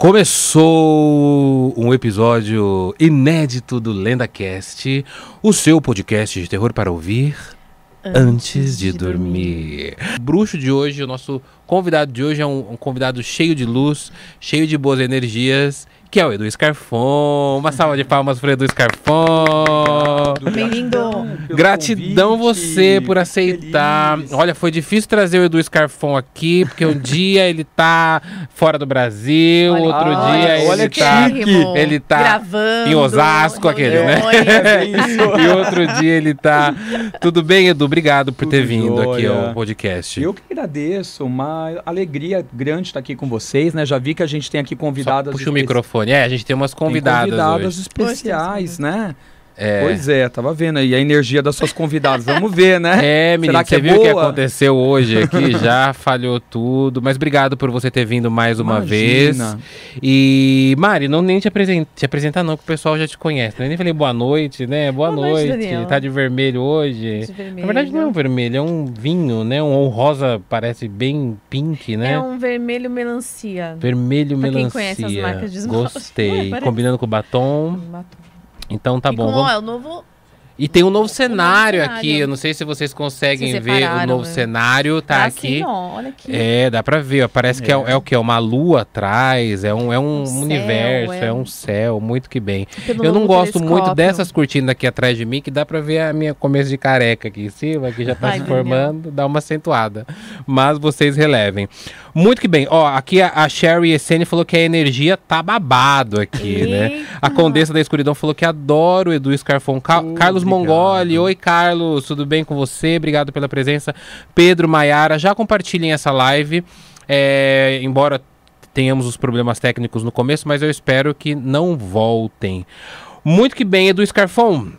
Começou um episódio inédito do LendaCast, o seu podcast de terror para ouvir antes, antes de, de dormir. dormir. O bruxo de hoje, o nosso convidado de hoje é um, um convidado cheio de luz, cheio de boas energias que é o Edu Scarfon. Uma salva de palmas para o Edu Scarfon. Bem-vindo. Gratidão convite. você por aceitar. Olha, foi difícil trazer o Edu Scarfon aqui, porque um dia ele tá fora do Brasil, olha, outro ah, dia olha ele, tá, ele tá Gravando, em Osasco, aquele, né? e outro dia ele tá. Tudo bem, Edu? Obrigado por Tudo ter vindo joia. aqui ao podcast. Eu que agradeço, uma alegria grande estar aqui com vocês, né? Já vi que a gente tem aqui convidadas. Só puxa o microfone microfone. É, a gente tem umas convidadas. Tem convidadas hoje. especiais, né? É. Pois é, tava vendo aí a energia das suas convidadas. Vamos ver, né? É, menino, Será que você é viu o que aconteceu hoje aqui? Já falhou tudo. Mas obrigado por você ter vindo mais uma Imagina. vez. E, Mari, não nem te, apresen te apresentar não, que o pessoal já te conhece. Né? Nem falei boa noite, né? Boa, boa noite. noite tá de vermelho hoje. De vermelho. Na verdade não é um vermelho, é um vinho, né? Um, um rosa parece bem pink, né? É um vermelho melancia. Vermelho pra melancia. Quem conhece as marcas de esmalte. Gostei. Combinando com batom. batom. Então tá e bom. Com, vamos... é o novo e tem um novo cenário, cenário aqui. Eu não sei se vocês conseguem ver o novo né? cenário. Tá ah, aqui. Sim, ó, olha aqui. É, dá pra ver. Ó, parece é. que é, é, o que? É uma lua atrás. É um, é um, um universo, céu, é. é. um céu. Muito que bem. Pelo eu não gosto telescópio. muito dessas cortinas aqui atrás de mim, que dá pra ver a minha começo de careca aqui em cima, que já tá Ai, se formando. Dá uma acentuada. Mas vocês relevem. Muito que bem. Ó, aqui a, a Sherry Essene falou que a energia tá babado aqui, né? Eita. né? A Condessa da Escuridão falou que adora o Edu Scarfon. Ca uh, Carlos obrigado. Mongoli, oi Carlos, tudo bem com você? Obrigado pela presença. Pedro Maiara, já compartilhem essa live. É, embora tenhamos os problemas técnicos no começo, mas eu espero que não voltem. Muito que bem, Edu Scarfon.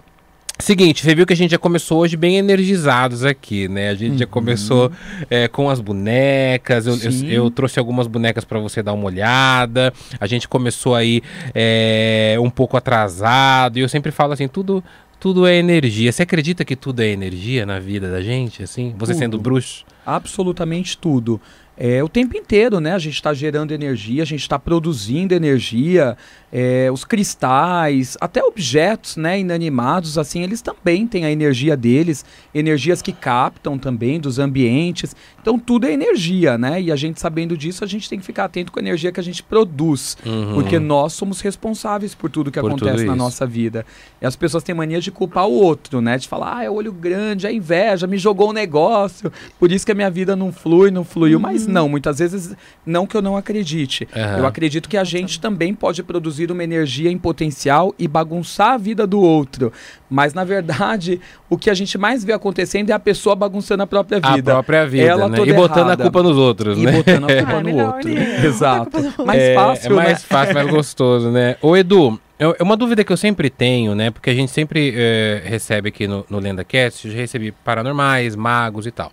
Seguinte, você viu que a gente já começou hoje bem energizados aqui, né? A gente uhum. já começou é, com as bonecas. Eu, eu, eu trouxe algumas bonecas para você dar uma olhada. A gente começou aí é, um pouco atrasado. E eu sempre falo assim, tudo tudo é energia. Você acredita que tudo é energia na vida da gente, assim? Você tudo. sendo bruxo? Absolutamente tudo é, o tempo inteiro, né? A gente está gerando energia, a gente está produzindo energia, é, os cristais, até objetos, né, inanimados, assim, eles também têm a energia deles, energias que captam também dos ambientes. Então tudo é energia, né? E a gente sabendo disso, a gente tem que ficar atento com a energia que a gente produz, uhum. porque nós somos responsáveis por tudo que por acontece na nossa vida. E as pessoas têm mania de culpar o outro, né? De falar, ah, é olho grande, é inveja, me jogou um negócio, por isso que a minha vida não flui, não fluiu, uhum. mas não, muitas vezes não que eu não acredite. Uhum. Eu acredito que a gente também pode produzir uma energia em potencial e bagunçar a vida do outro. Mas na verdade, o que a gente mais vê acontecendo é a pessoa bagunçando a própria vida. A própria vida, Ela né? E botando errada. a culpa nos outros, e né? E botando a culpa no outro. Exato. Mais é, fácil, É mais né? fácil, mais gostoso, né? Ô Edu, é uma dúvida que eu sempre tenho, né? Porque a gente sempre é, recebe aqui no, no LendaCast, eu já recebi paranormais, magos e tal.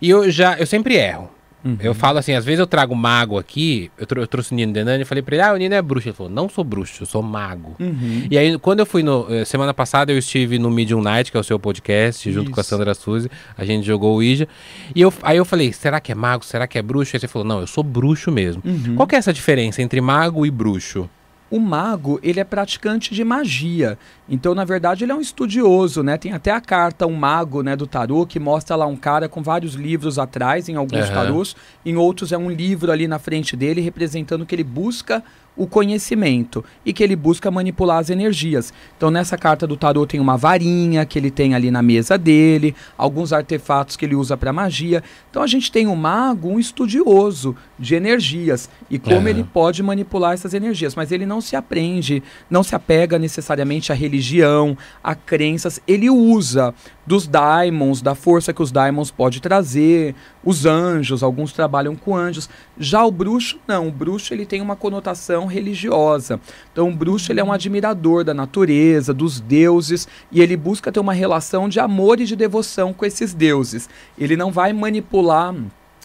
E eu já, eu sempre erro. Uhum. Eu falo assim, às vezes eu trago mago aqui, eu, eu trouxe o Nino Denani e falei pra ele, ah, o Nino é bruxo. Ele falou, não sou bruxo, eu sou mago. Uhum. E aí, quando eu fui no. Eh, semana passada eu estive no Medium Night, que é o seu podcast, junto Isso. com a Sandra Suzy. A gente jogou o Ouija. E eu, aí eu falei, será que é mago? Será que é bruxo? Aí você falou, não, eu sou bruxo mesmo. Uhum. Qual que é essa diferença entre mago e bruxo? O mago, ele é praticante de magia. Então, na verdade, ele é um estudioso, né? Tem até a carta Um Mago, né, do tarô, que mostra lá um cara com vários livros atrás, em alguns uhum. tarôs. Em outros é um livro ali na frente dele, representando que ele busca o conhecimento e que ele busca manipular as energias. Então, nessa carta do tarô tem uma varinha que ele tem ali na mesa dele, alguns artefatos que ele usa para magia. Então, a gente tem um mago, um estudioso de energias e como uhum. ele pode manipular essas energias, mas ele não se aprende, não se apega necessariamente à religião, a crenças, ele usa dos daimons, da força que os daimons pode trazer, os anjos, alguns trabalham com anjos. Já o bruxo, não, o bruxo ele tem uma conotação religiosa. Então o bruxo ele é um admirador da natureza, dos deuses, e ele busca ter uma relação de amor e de devoção com esses deuses. Ele não vai manipular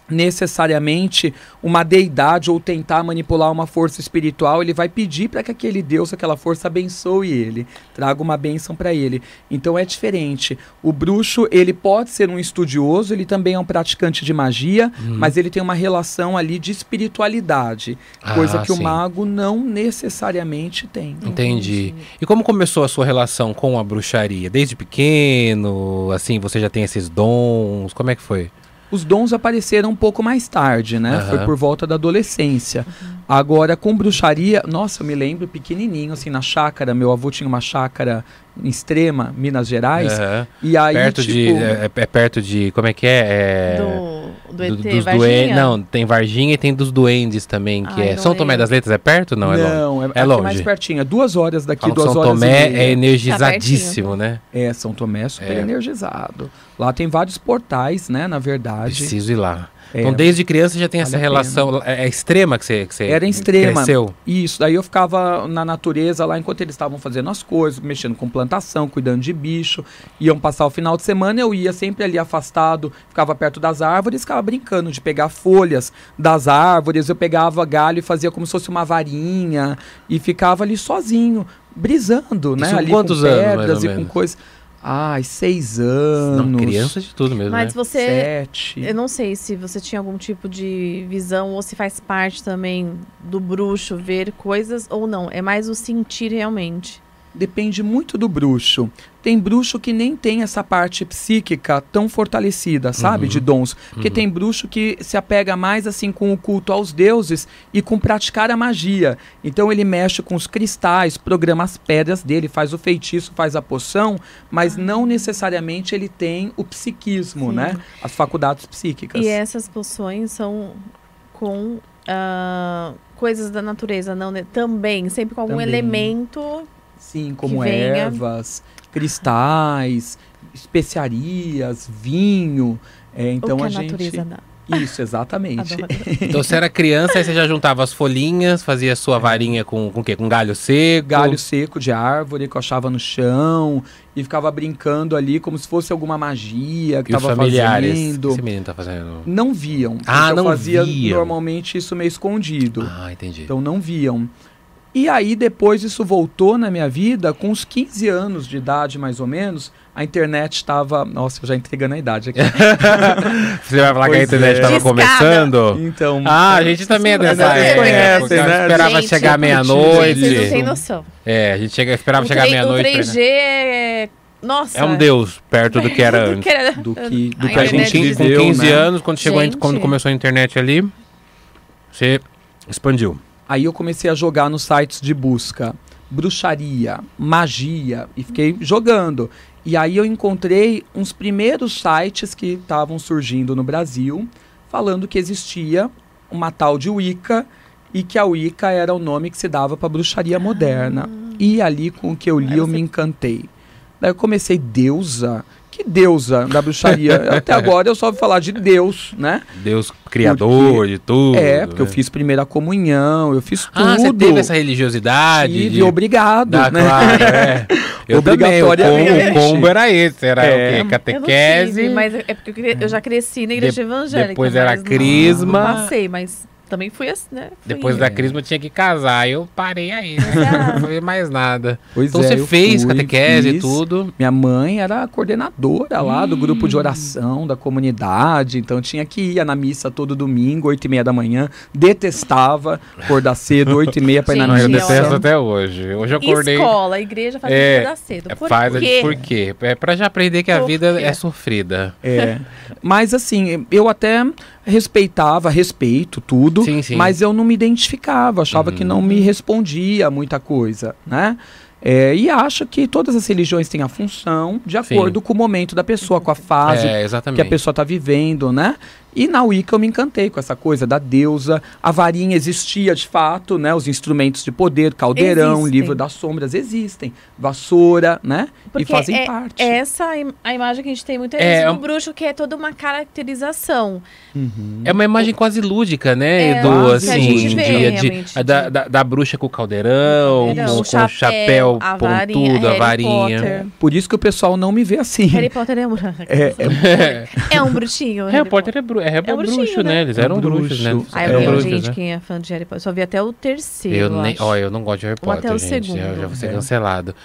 necessariamente uma deidade ou tentar manipular uma força espiritual, ele vai pedir para que aquele Deus, aquela força abençoe ele, traga uma bênção para ele. Então é diferente. O bruxo, ele pode ser um estudioso, ele também é um praticante de magia, uhum. mas ele tem uma relação ali de espiritualidade, ah, coisa que sim. o mago não necessariamente tem. Entendi. E como começou a sua relação com a bruxaria? Desde pequeno, assim, você já tem esses dons? Como é que foi? Os dons apareceram um pouco mais tarde, né? Uhum. Foi por volta da adolescência. Uhum. Agora, com bruxaria, nossa, eu me lembro pequenininho, assim, na chácara. Meu avô tinha uma chácara em Extrema, Minas Gerais. Uhum. E aí, perto tipo... de, é, é, perto de, como é que é? é... Do, do ET, do, dos Varginha? Não, tem Varginha e tem dos Duendes também, que Ai, é... São Tomé das Letras é perto não? É não, longe? é, é longe. mais pertinho. É duas horas daqui, duas São horas Tomé é energizadíssimo, tá né? É, São Tomé é super é. energizado. Lá tem vários portais, né, na verdade. Preciso ir lá. É, então, desde criança já tem vale essa relação é, é, extrema que você, que você Era extrema. Cresceu. Isso. Daí eu ficava na natureza lá enquanto eles estavam fazendo as coisas, mexendo com plantação, cuidando de bicho. Iam passar o final de semana, eu ia sempre ali afastado, ficava perto das árvores, ficava brincando de pegar folhas das árvores. Eu pegava galho e fazia como se fosse uma varinha e ficava ali sozinho, brisando, né? Isso ali quantos com pedras anos, e com coisas. Ai, seis anos. Não, criança de tudo mesmo. Mas né? você. Sete. Eu não sei se você tinha algum tipo de visão ou se faz parte também do bruxo ver coisas ou não. É mais o sentir realmente depende muito do bruxo. Tem bruxo que nem tem essa parte psíquica tão fortalecida, sabe? Uhum. De dons. Porque uhum. tem bruxo que se apega mais assim com o culto aos deuses e com praticar a magia. Então ele mexe com os cristais, programa as pedras dele, faz o feitiço, faz a poção, mas ah. não necessariamente ele tem o psiquismo, Sim. né? As faculdades psíquicas. E essas poções são com uh, coisas da natureza, não? Né? Também, sempre com algum também. elemento Sim, como ervas, cristais, especiarias, vinho. É, então o que a, a gente. Natureza dá. Isso, exatamente. então você era criança, aí você já juntava as folhinhas, fazia sua é. varinha com, com o quê? Com galho seco? Galho seco de árvore que eu achava no chão e ficava brincando ali como se fosse alguma magia que estava fazendo. O que esse menino tá fazendo? Não viam. Ah, não eu fazia viam. normalmente isso meio escondido. Ah, entendi. Então não viam. E aí depois isso voltou na minha vida com uns 15 anos de idade mais ou menos. A internet estava, nossa, eu já entregando a idade aqui. Você vai falar pois que a internet estava é. começando? Então, ah, a gente também é dessa época. Conhece, né? Esperava gente, chegar meia-noite. Vocês não tem noção. É, a gente chega, esperava chegar meia-noite. O 3G é nossa. É um deus perto do que era antes. do que, era, do que, do que a, gente viveu, com 15 né? anos, quando, chegou, quando começou a internet ali, você expandiu. Aí eu comecei a jogar nos sites de busca bruxaria, magia e fiquei jogando. E aí eu encontrei uns primeiros sites que estavam surgindo no Brasil, falando que existia uma tal de Wicca e que a Wicca era o nome que se dava para bruxaria ah. moderna. E ali com o que eu li eu me encantei. Daí eu comecei deusa que deusa da bruxaria. Até agora eu só ouvi falar de Deus, né? Deus criador porque, de tudo. É, porque né? eu fiz primeira comunhão, eu fiz tudo. Ah, você teve essa religiosidade? Tive, de... obrigado. Ah, né? Claro, é. Eu Obrigatoriamente. Também, o, combo, o combo era esse, era é. o quê? Catequese. Eu tive, mas é porque eu já cresci na igreja de, evangélica. Depois era crisma. Não, não passei, mas também fui assim, né? Fui Depois da crisma tinha que casar, eu parei aí, né? não foi mais nada. Pois então é, você fez fui, catequese e tudo. Minha mãe era a coordenadora lá do grupo de oração da comunidade, então tinha que ir na missa todo domingo, oito e meia da manhã. Detestava acordar cedo, oito e meia pra ir na missa. Eu detesto até hoje. Hoje eu acordei... Escola, igreja faz é, acordar cedo. Por faz, quê? Por quê? É pra já aprender que a vida é sofrida. É. Mas assim, eu até respeitava, respeito tudo, sim, sim. mas eu não me identificava, achava uhum. que não me respondia muita coisa, né? É, e acho que todas as religiões têm a função de acordo Sim. com o momento da pessoa, com a fase é, que a pessoa está vivendo, né? E na Wicca eu me encantei com essa coisa da deusa. A varinha existia de fato, né? Os instrumentos de poder, caldeirão, existem. livro das sombras existem. Vassoura, né? Porque e fazem é, parte. Essa a imagem que a gente tem muito é, é do bruxo, que é toda uma caracterização. Uhum. É uma imagem quase lúdica, né, é, Edu? Assim, vê, de, de, da, da, da, bruxa com o caldeirão, com, com, o chapéu chapéu a varinha, pontudo, a varinha. Potter. Por isso que o pessoal não me vê assim. Harry Potter é um, é, é, é um bruxinho. Harry, Harry Potter é, bru é, é, é bruxo, bruxinho, né? Eles eram bruxos, né? Ah, eu é. gente, né? quem é fã de Harry Potter. Só vi até o terceiro. Eu, nem, ó, eu não gosto de Harry Potter. Ou até o gente, segundo. Eu já vou ser cancelado.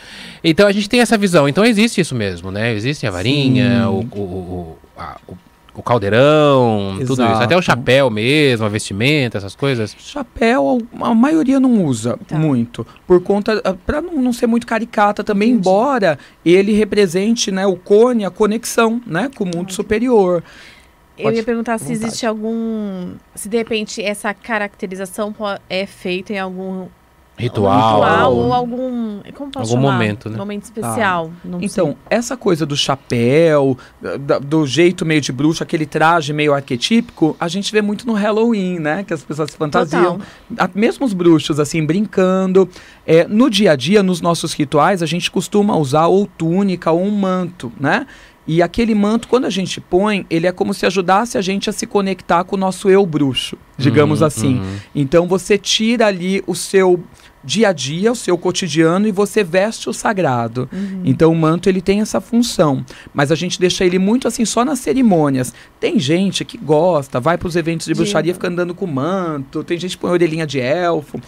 Então a gente tem essa visão. Então existe isso mesmo, né? Existe a varinha, o, o, o, a, o o caldeirão, Exato. tudo isso. Até o chapéu mesmo, a vestimenta, essas coisas. Chapéu, a maioria não usa tá. muito. Por conta. Ah, para não, não, ser muito caricata também, Entendi. embora ele represente né, o cone, a conexão né, com o mundo Entendi. superior. Eu Pode ia perguntar se existe algum. Se de repente essa caracterização é feita em algum Ritual. ritual ou algum. Como posso algum chamar? momento, né? Momento especial. Ah. Então, sei. essa coisa do chapéu, do jeito meio de bruxa, aquele traje meio arquetípico, a gente vê muito no Halloween, né? Que as pessoas se fantasiam. Total. Mesmo os bruxos, assim, brincando. É, no dia a dia, nos nossos rituais, a gente costuma usar ou túnica ou um manto, né? E aquele manto, quando a gente põe, ele é como se ajudasse a gente a se conectar com o nosso eu bruxo, digamos uhum, assim. Uhum. Então você tira ali o seu dia a dia, o seu cotidiano e você veste o sagrado. Uhum. Então o manto ele tem essa função, mas a gente deixa ele muito assim só nas cerimônias. Tem gente que gosta, vai para os eventos de bruxaria fica andando com manto, tem gente que põe orelhinha de elfo.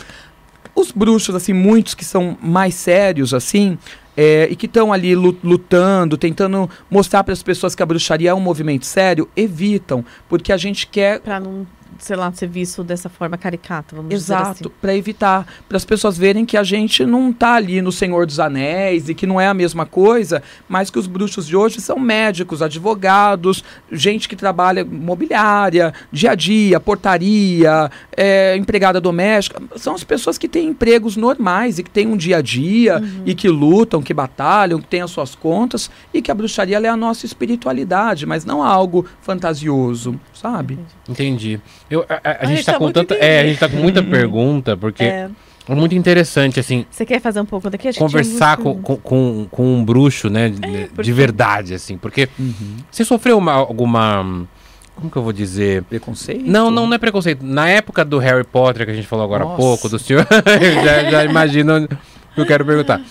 Os bruxos assim, muitos que são mais sérios assim, é, e que estão ali lutando, tentando mostrar para as pessoas que a bruxaria é um movimento sério, evitam, porque a gente quer. Para não sei lá, ser visto dessa forma caricata, vamos Exato, dizer assim. para evitar, para as pessoas verem que a gente não está ali no Senhor dos Anéis e que não é a mesma coisa, mas que os bruxos de hoje são médicos, advogados, gente que trabalha mobiliária, dia a dia, portaria, é, empregada doméstica, são as pessoas que têm empregos normais e que têm um dia a dia uhum. e que lutam, que batalham, que têm as suas contas e que a bruxaria é a nossa espiritualidade, mas não algo fantasioso, sabe? Entendi. Eu, a, a, a gente está tá com tanta. É, a gente tá com muita pergunta, porque. É. É muito interessante, assim. Você quer fazer um pouco daqui? Conversar com, com, com, com, um bruxo, né? É, porque... De verdade, assim. Porque uhum. você sofreu uma, alguma. Como que eu vou dizer? Preconceito? Não, não, não é preconceito. Na época do Harry Potter, que a gente falou agora há pouco, do senhor. já, já imagino o que eu quero perguntar.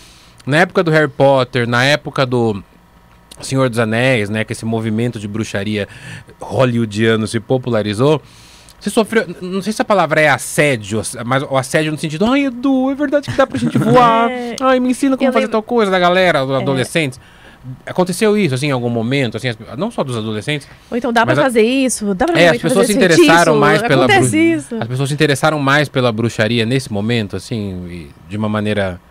Na época do Harry Potter, na época do Senhor dos Anéis, né? Que esse movimento de bruxaria hollywoodiano se popularizou. Você sofreu, não sei se a palavra é assédio, mas o assédio no sentido, ai Edu, é verdade que dá pra gente voar, é, ai me ensina como fazer lembro... tal coisa da galera, dos é. adolescentes. Aconteceu isso, assim, em algum momento, assim, não só dos adolescentes. Ou então dá pra fazer isso, dá pra É, as pessoas se interessaram mais pela bruxaria. As pessoas se interessaram mais pela bruxaria nesse momento, assim, de uma maneira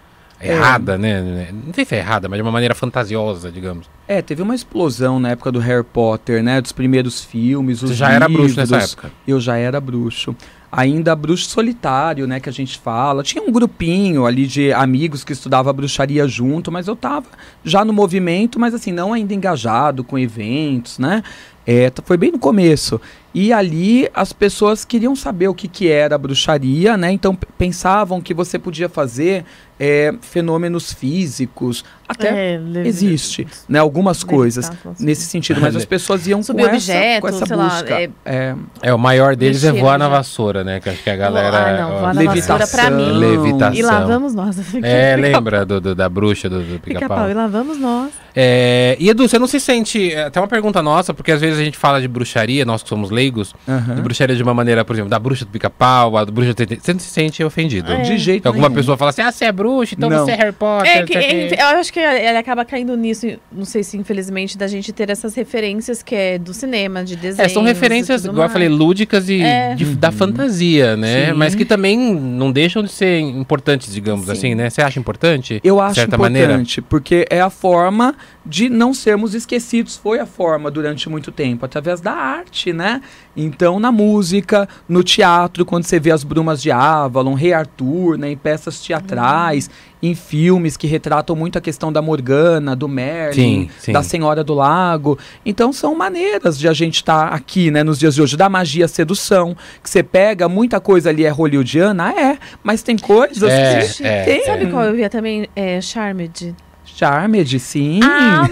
errada, é. né? Não sei se é errada, mas de uma maneira fantasiosa, digamos. É, teve uma explosão na época do Harry Potter, né? Dos primeiros filmes, Você já livros, era bruxo nessa época? Eu já era bruxo. Ainda bruxo solitário, né, que a gente fala. Tinha um grupinho ali de amigos que estudava bruxaria junto, mas eu tava já no movimento, mas assim, não ainda engajado com eventos, né? É, foi bem no começo. E ali as pessoas queriam saber o que, que era a bruxaria, né? Então pensavam que você podia fazer é, fenômenos físicos. Até é, existe, né? Algumas coisas nesse sentido, mas as pessoas iam Subir com, objeto, essa, com essa busca. Lá, é, é, é, o maior deles é voar na vassoura, né? Que acho que a galera. Ah, não, voar na levitação, vassoura pra mim. Levitação. E lá vamos nós. É, lembra do, do, da bruxa do, do pica-pau. Pica e lá vamos nós. É, e Edu, você não se sente. Até uma pergunta nossa, porque às vezes a gente fala de bruxaria, nós que somos leigos, uhum. de bruxaria de uma maneira, por exemplo, da bruxa do pica-pau, a bruxa do Você não se sente ofendido. É. De jeito Alguma nenhum. pessoa fala assim, ah, você é bruxa, então não. você é Harry Potter. É que, que... Eu acho que ele acaba caindo nisso, não sei se infelizmente, da gente ter essas referências que é do cinema, de desenho. É, são referências, igual mais. eu falei, lúdicas e é. de, uhum. da fantasia, né? Sim. Mas que também não deixam de ser importantes, digamos Sim. assim, né? Você acha importante? Eu acho importante, maneira? porque é a forma de não sermos esquecidos. Foi a forma durante muito tempo, através da arte, né? Então, na música, no teatro, quando você vê as Brumas de Avalon, Rei Arthur, né, em peças teatrais, uhum. Em filmes que retratam muito a questão da Morgana, do Merlin, sim, sim. da Senhora do Lago. Então, são maneiras de a gente estar tá aqui, né, nos dias de hoje, da magia sedução, que você pega, muita coisa ali é hollywoodiana, é, mas tem coisas é, que... É, tem... Sabe qual eu via também? É, Charmed. Charmed, sim. Ah,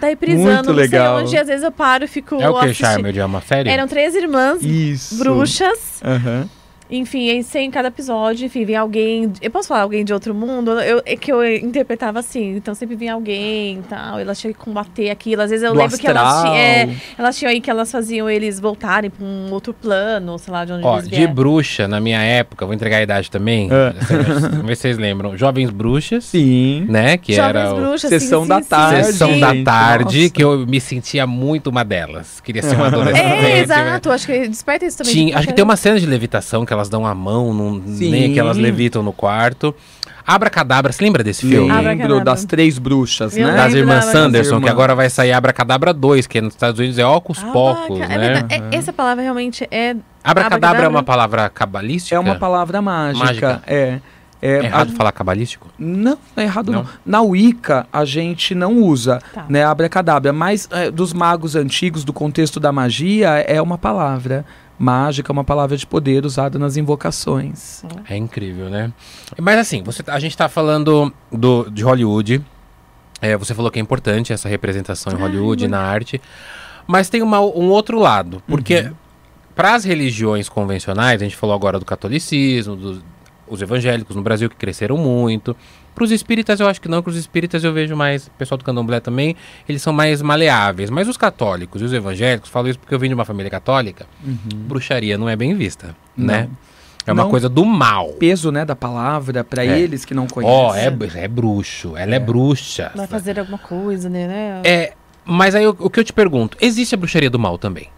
tá reprisando, Muito legal. não sei onde. Às vezes eu paro e fico É o que, Charmed? É uma série? Eram três irmãs Isso. bruxas. Aham. Uhum. Enfim, aí sem cada episódio, enfim, vinha alguém. Eu posso falar alguém de outro mundo? Eu, é que eu interpretava assim. Então sempre vinha alguém e tal. Elas tinham que combater aquilo. Às vezes eu Do lembro astral. que elas, tinham- é, elas tinham aí que elas faziam eles voltarem pra um outro plano, sei lá, de onde Ó, eles de bruxa, na minha época, vou entregar a idade também. É. Vamos ver se vocês lembram. Jovens Bruxas, Sim. né? Que Jovens era o... bruxas, Sessão sim, da sim, tarde. Sessão da tarde, nossa. que eu me sentia muito uma delas. Queria ser uma adolescente. É, exato. Acho que desperta isso também. Tinha, acho que tem uma cena de levitação que elas dão a mão, Sim. nem que elas levitam no quarto. Abracadabra, você lembra desse filme? Abra- Lembro das três bruxas, né? Das irmãs Sanderson, que agora vai sair Abracadabra 2, que nos Estados Unidos é Ocus Ah, Pocus, é né? É- essa palavra realmente é. Abracadabra é Abracadabra. uma palavra cabalística? É uma palavra mágica. Mágica. É. É, É errado a- falar cabalístico? Não, não é errado não. Não? Na Wicca, a gente não usa, Tá. né, abracadabra, mas é, dos magos antigos, do contexto da magia, é uma palavra mágica, uma palavra de poder usada nas invocações. É incrível, né? Mas assim, você, a gente tá falando do, de Hollywood. É, você falou que é importante essa representação em Hollywood, na arte. Mas tem uma- um outro lado. Porque para as religiões convencionais, a gente falou agora do catolicismo, dos os evangélicos no Brasil que cresceram muito. Para os espíritas eu acho que não, para os espíritas eu vejo mais, o pessoal do candomblé também, eles são mais maleáveis. Mas os católicos e os evangélicos, falo isso porque eu vim de uma família católica, bruxaria não é bem vista, né? É uma Não. coisa do mal. Peso, né, da palavra para É. eles que não conhecem. Ó, é, é bruxo, ela é, bruxa. Vai fazer alguma coisa, né? É, mas aí o, o que eu te pergunto, existe a bruxaria do mal também?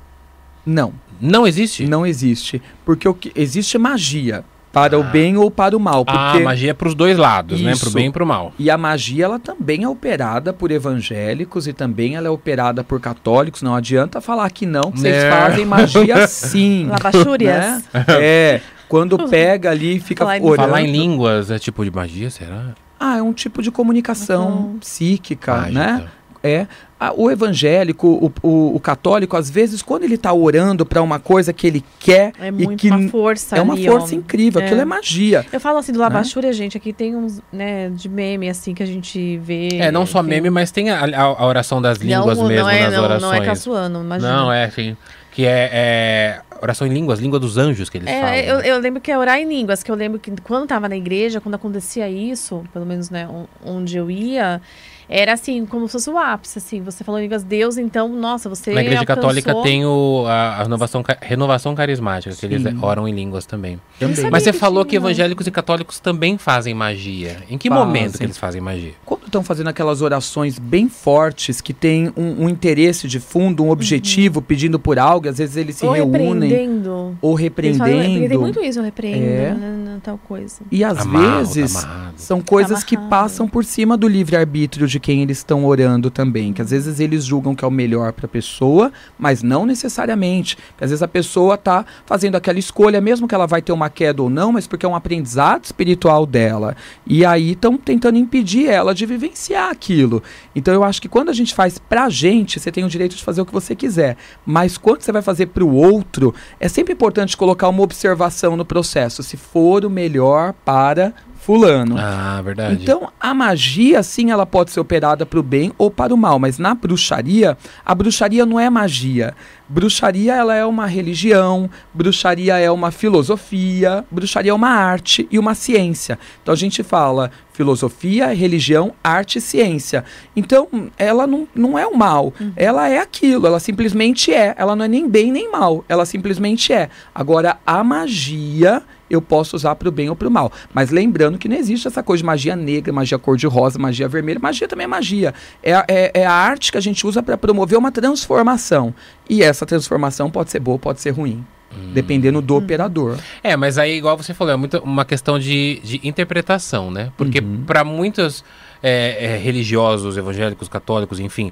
Não, Não existe? não existe, porque o que existe magia para o bem ou para o mal, Ah, porque magia é pros dois lados, né? Pro Isso. bem e pro mal. E a magia, ela também é operada por evangélicos e também ela é operada por católicos. Não adianta falar que não, que vocês Né. fazem magia sim. Labachúrias? né? É, quando pega ali, fica Falar em- orando. Falar em línguas é tipo de magia, será? Ah, é um tipo de comunicação Uhum. psíquica, Mágica. né? É. Ah, o evangélico, o, o- o católico, às vezes, quando ele está orando para uma coisa que ele quer É e muito que uma força é uma ali, força ó. incrível, É. aquilo é magia. Eu falo assim do Labachúria, gente, aqui tem uns, né, de meme, assim, que a gente vê. É, não só enfim. meme, mas tem a, a- a oração das línguas não, mesmo não é, nas não, orações. Não é caçoando, imagina. Não, é assim. Que é, é oração em línguas, língua dos anjos que eles falam. É, eu, né? eu lembro que é orar em línguas, que eu lembro que quando tava na igreja, quando acontecia isso, pelo menos, né, on- onde eu ia, era assim, como se fosse o ápice, assim, você falou em línguas Deus, então, nossa, você Na igreja alcançou- católica tem o, a, a renovação, renovação carismática, que eles Sim. oram em línguas também. Também. Mas você que falou tinha, que evangélicos e católicos também fazem magia. Em que Fazem. momento que eles fazem magia? Quando estão fazendo aquelas orações bem fortes, que tem um, um interesse de fundo, um objetivo, pedindo por algo, às vezes eles se Ou reúnem repreendendo. ou Eles falam, porque tem repreendendo. muito isso, eu repreendo, É. né, né, tal coisa. E às Amarro, vezes tá amarrado. são coisas que amarrado. passam por cima do livre-arbítrio de quem eles estão orando também. Que às vezes eles julgam que é o melhor para a pessoa, mas não necessariamente. Que às vezes a pessoa tá fazendo aquela escolha, mesmo que ela vai ter uma queda ou não, mas porque é um aprendizado espiritual dela. E aí estão tentando impedir ela de vivenciar aquilo. Então eu acho que quando a gente faz pra gente, você tem o direito de fazer o que você quiser. Mas quando você vai fazer pro outro, é sempre importante colocar uma observação no processo. Se for o melhor para fulano. Ah, verdade. Então, a magia, sim, ela pode ser operada para o bem ou para o mal, mas na bruxaria, a bruxaria não é magia. Bruxaria, ela é uma religião, bruxaria é uma filosofia, bruxaria é uma arte e uma ciência. Então, a gente fala filosofia, religião, arte e ciência. Então, ela não, não é o mal, ela é aquilo, ela simplesmente é. Ela não é nem bem nem mal, ela simplesmente é. Agora, a magia eu posso usar para o bem ou para o mal. Mas lembrando que não existe essa coisa de magia negra, magia cor-de-rosa, magia vermelha. Magia também é magia. É, a- é, é a arte que a gente usa para promover uma transformação. E essa transformação pode ser boa, pode ser ruim. Dependendo do operador. É, mas aí, igual você falou, é muito uma questão de, de interpretação, né? Porque Uhum. para muitos é, é, religiosos, evangélicos, católicos, enfim,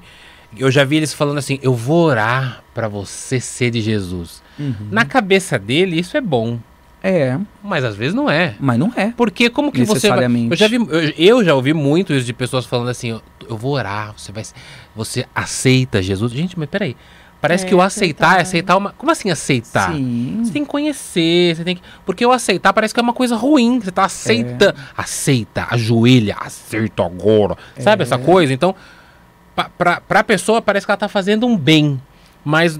eu já vi eles falando assim: eu vou orar para você ser de Jesus. Na cabeça dele, isso é bom, É, mas às vezes não é. mas não é. Porque como que você vai... Eu já vi, eu, eu já ouvi muito isso de pessoas falando assim, eu, eu vou orar, você vai você aceita Jesus. Gente, mas peraí. Parece É, que o aceitar é aceitar. aceitar uma. Como assim aceitar? Sim. Você tem que conhecer, você tem que. Porque o aceitar parece que é uma coisa ruim. Você tá aceitando. Aceita, ajoelha, aceita agora. Sabe essa coisa? Então, pa, pra, pra pessoa parece que ela tá fazendo um bem. Mas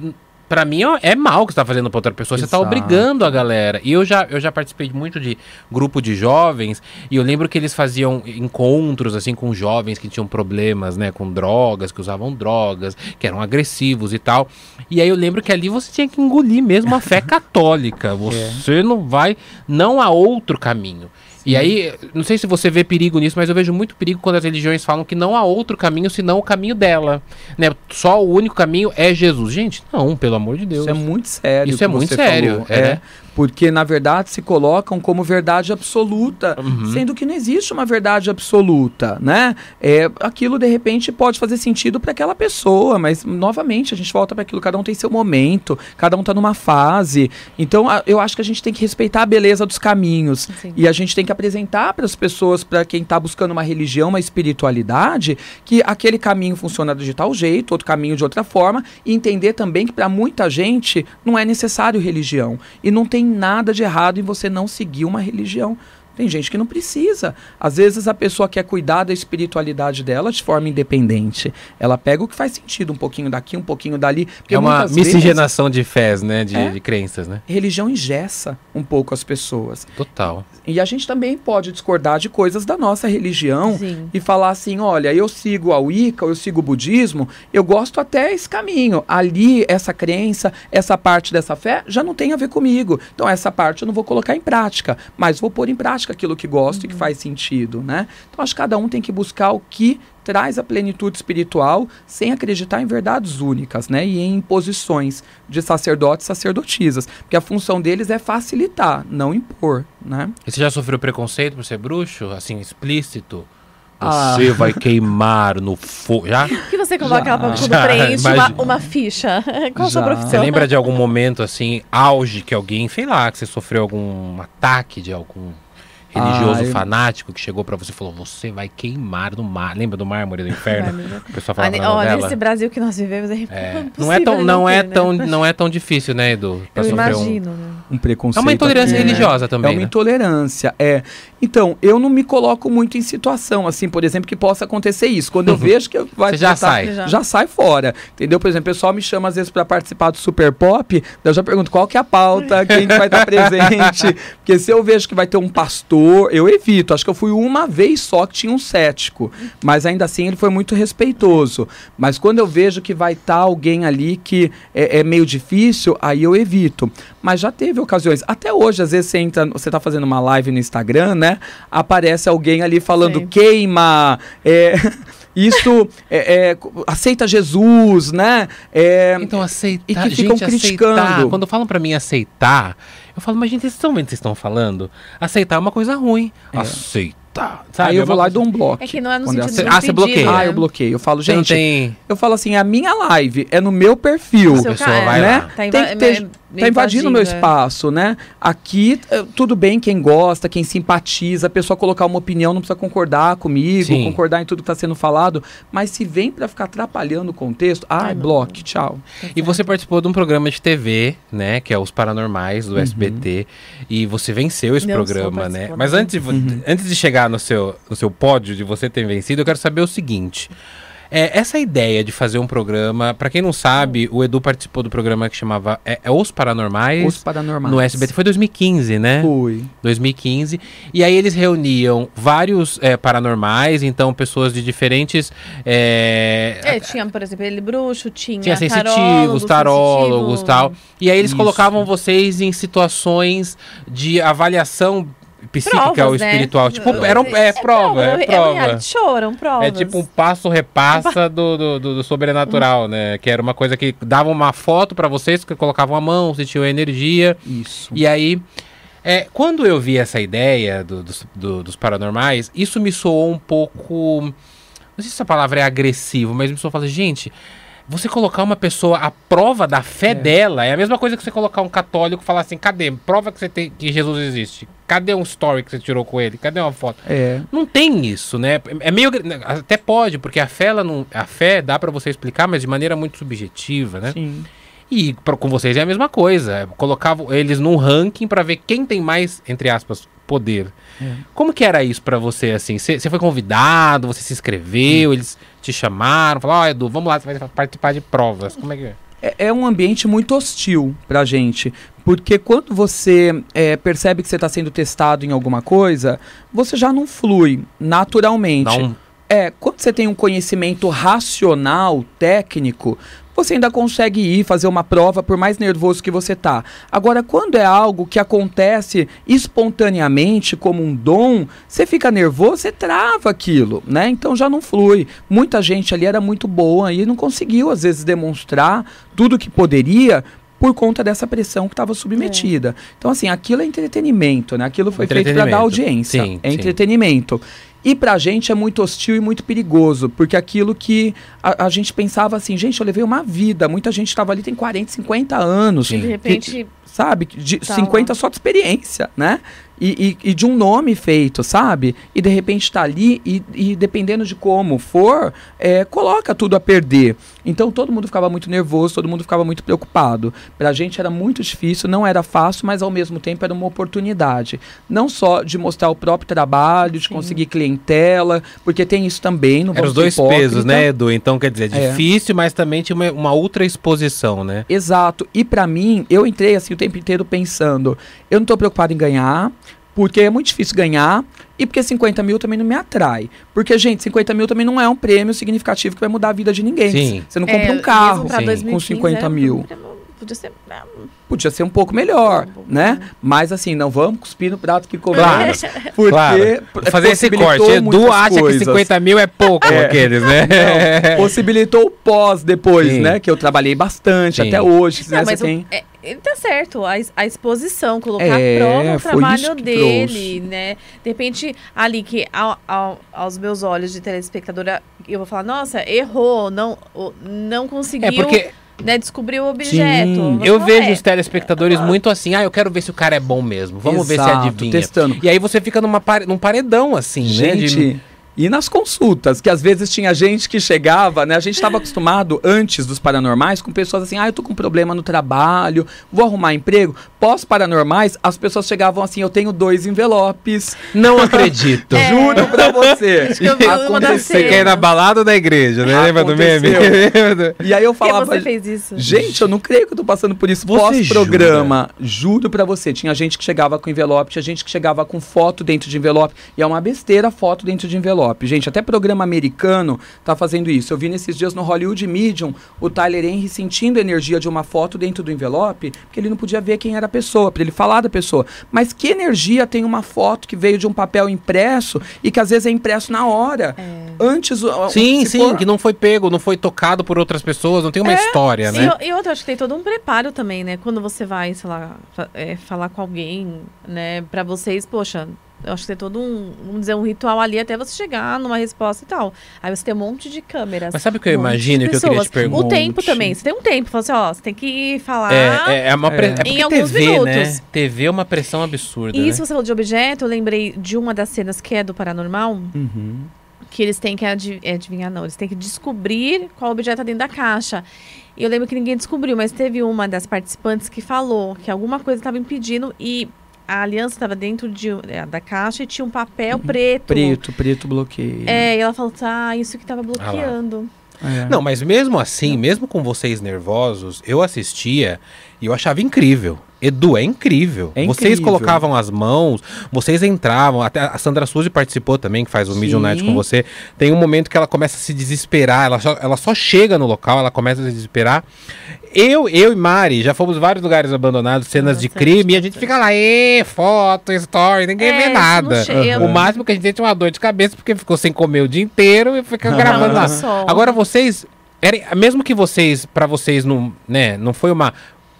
para mim é mal que você tá fazendo pra outra pessoa. Exato. Você tá obrigando a galera. E eu já, eu já participei muito de grupo de jovens. E eu lembro que eles faziam encontros, assim, com jovens que tinham problemas, né? Com drogas, que usavam drogas, que eram agressivos e tal. E aí eu lembro que ali você tinha que engolir mesmo a fé católica. É. Você é. não vai. Não há outro caminho. E aí, não sei se você vê perigo nisso, mas eu vejo muito perigo quando as religiões falam que não há outro caminho senão o caminho dela. Né? Só o único caminho é Jesus. Gente, não, pelo amor de Deus. Isso é muito sério. Isso é muito sério. É. é porque na verdade se colocam como verdade absoluta, uhum. sendo que não existe uma verdade absoluta, né? É, aquilo de repente pode fazer sentido para aquela pessoa, mas novamente a gente volta para aquilo, cada um tem seu momento, cada um está numa fase. Então a, eu acho que a gente tem que respeitar a beleza dos caminhos Sim. e a gente tem que apresentar para as pessoas, para quem está buscando uma religião, uma espiritualidade, que aquele caminho funciona de tal jeito, outro caminho de outra forma, e entender também que para muita gente não é necessário religião e não tem tem nada de errado em você não seguir uma religião. Tem gente que não precisa. Às vezes a pessoa quer cuidar da espiritualidade dela de forma independente. Ela pega o que faz sentido, um pouquinho daqui, um pouquinho dali. É uma miscigenação vezes, de fés, né? De, é, de, crenças, né? Religião ingessa um pouco as pessoas. Total. E a gente também pode discordar de coisas da nossa religião Sim. e falar assim: olha, eu sigo a Wicca, eu sigo o budismo, eu gosto até esse caminho. Ali, essa crença, essa parte dessa fé já não tem a ver comigo. Então, essa parte eu não vou colocar em prática, mas vou pôr em prática aquilo que gosto uhum. e que uhum. faz sentido, né? Então, acho que cada um tem que buscar o que traz a plenitude espiritual sem acreditar em verdades únicas, né? E em imposições de sacerdotes e sacerdotisas. Porque a função deles é facilitar, não impor, né? E você já sofreu preconceito por ser bruxo? Assim, explícito? Ah. Você ah. vai queimar no fogo. Já? que você coloca já, quando já, preenche uma, uma, ficha? Qual a sua profissão? Você lembra de algum momento assim, auge que alguém, sei lá, que você sofreu algum ataque de algum religioso ah, eu... fanático que chegou para você e falou: Você vai queimar no mar. Lembra do mármore do inferno? o pessoal falava na novela. Nesse Brasil que nós vivemos é, é não é tão não é né? tão não é tão difícil, né, Edu? Eu imagino. Um, né? um preconceito. É uma intolerância aqui, religiosa né? também. É uma né? intolerância. É. Então, eu não me coloco muito em situação, assim, por exemplo, que possa acontecer isso. Quando eu vejo que vai. Você já sai. Já. já sai fora. Entendeu? Por exemplo, o pessoal me chama às vezes para participar do Super Pop, eu já pergunto qual que é a pauta, quem vai estar presente. Porque se eu vejo que vai ter um pastor, eu evito acho que eu fui uma vez só que tinha um cético, mas ainda assim ele foi muito respeitoso. Mas quando eu vejo que vai estar tá alguém ali que é, é, meio difícil, aí eu evito. Mas já teve ocasiões, até hoje, às vezes você entra, você está fazendo uma live no Instagram, né? Aparece alguém ali falando Sim. queima, é, isso é, é, aceita Jesus, né? É, então aceitar, e que ficam gente, criticando. Aceitar, quando falam para mim aceitar, eu falo, mas gente, vocês estão vendo o que vocês estão falando? Aceitar é uma coisa ruim. É. Aceitar. Sabe? Aí eu vou lá e dou um bloco. É que não é no sentido de Ah, você bloqueia. Né? Ah, eu bloqueio. Eu falo, gente, tem... eu falo assim, a minha live é no meu perfil. Pessoa vai né? lá. Tá tem que ter Está invadindo o meu é. espaço, né? Aqui, eh, tudo bem quem gosta, quem simpatiza, a pessoa colocar uma opinião, não precisa concordar comigo, Sim. concordar em tudo que está sendo falado, mas se vem para ficar atrapalhando o contexto, ai, ah, bloque, tchau. E você participou de um programa de TV, né? Que é Os Paranormais, do uhum. SBT, e você venceu esse não programa, né? Mas antes de, uhum. antes de chegar no seu, no seu pódio de você ter vencido, eu quero saber o seguinte. É, essa ideia de fazer um programa, para quem não sabe, o Edu participou do programa que chamava é, é Os Paranormais. Os Paranormais. No SBT. Foi 2015, né? Foi. 2015. E aí eles reuniam vários é, paranormais, então pessoas de diferentes. É, é tinha, por exemplo, ele bruxo, tinha. Tinha sensitivos, tarólogos e tal. E aí eles Isso. colocavam vocês em situações de avaliação psíquica provas, ou né? espiritual. Né? Tipo, era um, é, é prova, é, é prova. É, choram provas. É tipo um passo repassa do, do, do, do sobrenatural, né? Que era uma coisa que dava uma foto para vocês, que colocavam a mão, sentiam energia. Isso. E aí... É, quando eu vi essa ideia do, do, dos paranormais, isso me soou um pouco. Não sei se essa palavra é agressivo, mas me soou falar, gente, você colocar uma pessoa à prova da fé é. dela é a mesma coisa que você colocar um católico e falar assim: cadê? Prova que você tem que Jesus existe. Cadê um story que você tirou com ele? Cadê uma foto? É. Não tem isso, né? É meio até pode, porque a fé ela não, a fé dá para você explicar, mas de maneira muito subjetiva, né? Sim. E pra, com vocês é a mesma coisa. Colocavam eles num ranking para ver quem tem mais, entre aspas, poder. É. Como que era isso para você, assim? Você foi convidado, você se inscreveu, hum. eles te chamaram, falaram, ó, oh, Edu, vamos lá, você vai participar de provas. Como é que é? é, é um ambiente muito hostil pra gente. Porque quando você é, percebe que você está sendo testado em alguma coisa, você já não flui naturalmente. Não. É, quando você tem um conhecimento racional, técnico, você ainda consegue ir fazer uma prova por mais nervoso que você tá. Agora, quando é algo que acontece espontaneamente, como um dom, você fica nervoso, você trava aquilo, né? Então já não flui. Muita gente ali era muito boa e não conseguiu, às vezes, demonstrar tudo que poderia por conta dessa pressão que estava submetida. É. Então, assim, aquilo é entretenimento, né? Aquilo foi feito para dar audiência. Sim, é sim. E pra gente é muito hostil e muito perigoso, porque aquilo que a, a gente pensava assim, gente, eu levei uma vida, muita gente estava ali tem 40, 50 anos. De repente. Que, sabe? De tá 50 só de experiência, né? E, e, e, de um nome feito, sabe? E de repente está ali e, e, dependendo de como for, é, coloca tudo a perder. Então todo mundo ficava muito nervoso, todo mundo ficava muito preocupado. Para a gente era muito difícil, não era fácil, mas ao mesmo tempo era uma oportunidade. Não só de mostrar o próprio trabalho, de Sim. conseguir clientela, porque tem isso também. Não Eram os dois hipócrita. pesos, né, Edu? Então quer dizer, é. difícil, mas também tinha uma, uma outra exposição, né? Exato. E para mim, eu entrei assim o tempo inteiro pensando, eu não estou preocupado em ganhar, porque é muito difícil ganhar e porque 50 mil também não me atrai. Porque, gente, 50 mil também não é um prêmio significativo que vai mudar a vida de ninguém. Sim. Você não compra é, um carro com 50 é, mil. Podia ser. Né, podia ser um pouco melhor, um pouco né? Mas assim, não vamos cuspir no prato que comemos. Claro, porque claro. fazer esse corte. Edu acha coisas. que 50 mil é pouco é. aqueles, né? Não, possibilitou o pós depois, Sim. né? Que eu trabalhei bastante Sim. até hoje. Não, né? mas tem... é, ele tá certo, a, a exposição, colocar é, a prova o trabalho dele, trouxe. né? De repente, ali que ao, ao, aos meus olhos de telespectadora, eu vou falar, nossa, errou, não, não conseguiu. É porque né, descobrir o objeto. Sim. Eu vejo é. os telespectadores muito assim, ah, eu quero ver se o cara é bom mesmo. Vamos Exato, ver se adivinha. Testando. E aí você fica numa pare... num paredão assim, Gente, né? De... E nas consultas, que às vezes tinha gente que chegava, né? A gente estava acostumado antes dos paranormais com pessoas assim: ah, eu tô com um problema no trabalho, vou arrumar emprego. Pós-paranormais, as pessoas chegavam assim: eu tenho dois envelopes. Não acredito. É. Juro pra você. Você quer ir na balada ou na igreja, né? Lembra do meme? e aí eu falava. você fez isso? Gente, eu não creio que eu tô passando por isso pós-programa. Juro pra você. Tinha gente que chegava com envelope, tinha gente que chegava com foto dentro de envelope. E é uma besteira foto dentro de envelope Gente, até programa americano tá fazendo isso. Eu vi nesses dias no Hollywood Medium o Tyler Henry sentindo a energia de uma foto dentro do envelope, porque ele não podia ver quem era a pessoa, para ele falar da pessoa. Mas que energia tem uma foto que veio de um papel impresso e que às vezes é impresso na hora? É. Antes. Sim, sim, for... que não foi pego, não foi tocado por outras pessoas, não tem uma é, história, né? E, e outra, acho que tem todo um preparo também, né? Quando você vai, sei lá, é, falar com alguém, né? Para vocês, poxa, eu acho que tem todo um, vamos dizer, um ritual ali até você chegar numa resposta e tal. Aí você tem um monte de câmeras. Mas sabe o que eu imagino que eu queria te perguntar? O tempo também. Você tem um tempo. Fala assim, ó, você tem que falar é, é, uma pre... é. em alguns TV, né? minutos. Né? TV é uma pressão absurda. E né? se você falou de objeto, eu lembrei de uma das cenas que é do Paranormal. Uhum. Que eles têm que adiv adivinhar, não. Eles têm que descobrir qual objeto está dentro da caixa. E eu lembro que ninguém descobriu, mas teve uma das participantes que falou que alguma coisa estava impedindo e a aliança estava dentro de, é, da caixa e tinha um papel uhum. preto. Preto, preto bloqueio. É, e ela falou, tá, isso que estava bloqueando. Ah é. Não, mas mesmo assim, mesmo com vocês nervosos, eu assistia e eu achava incrível. Edu, é incrível. É vocês colocavam as mãos, vocês entravam, até a Sandra Suzy participou também, que faz o Medium Night com você. Tem um momento que ela começa a se desesperar, ela só, ela só chega no local, ela começa a se desesperar. Eu, eu e Mari já fomos vários lugares abandonados, cenas de crime, e a gente fica lá, e foto, story, ninguém é, vê nada. Uhum. O máximo que a gente tem é uma dor de cabeça porque ficou sem comer o dia inteiro e fica gravando lá. Agora vocês era, mesmo que vocês, para vocês não, né, não foi uma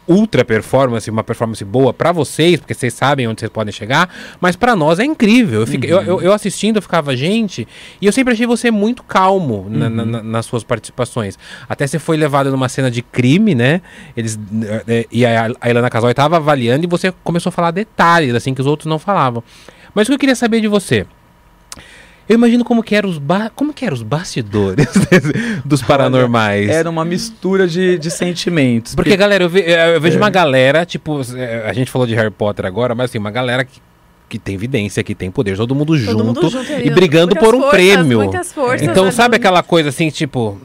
ultra performance, uma performance boa para vocês, porque vocês sabem onde vocês podem chegar, mas para nós é incrível. Eu, fiquei, uhum. eu, eu, eu, assistindo, eu ficava, gente, e eu sempre achei você muito calmo uhum. na, na, nas suas participações. Até você foi levado numa cena de crime, né? Eles, é, e a, a Ilana Casal estava avaliando e você começou a falar detalhes, assim, que os outros não falavam. Mas o que eu queria saber de você? Eu imagino como que eram os, ba como que eram os bastidores dos paranormais. Era uma mistura de, de sentimentos. Porque, galera, eu, ve eu vejo é. uma galera, tipo, é, a gente falou de Harry Potter agora, mas assim, uma galera que que tem evidência, que tem poder, todo mundo todo junto mundo junto, e brigando por um forças, prêmio. Forças, então, sabe aquela coisa assim, tipo,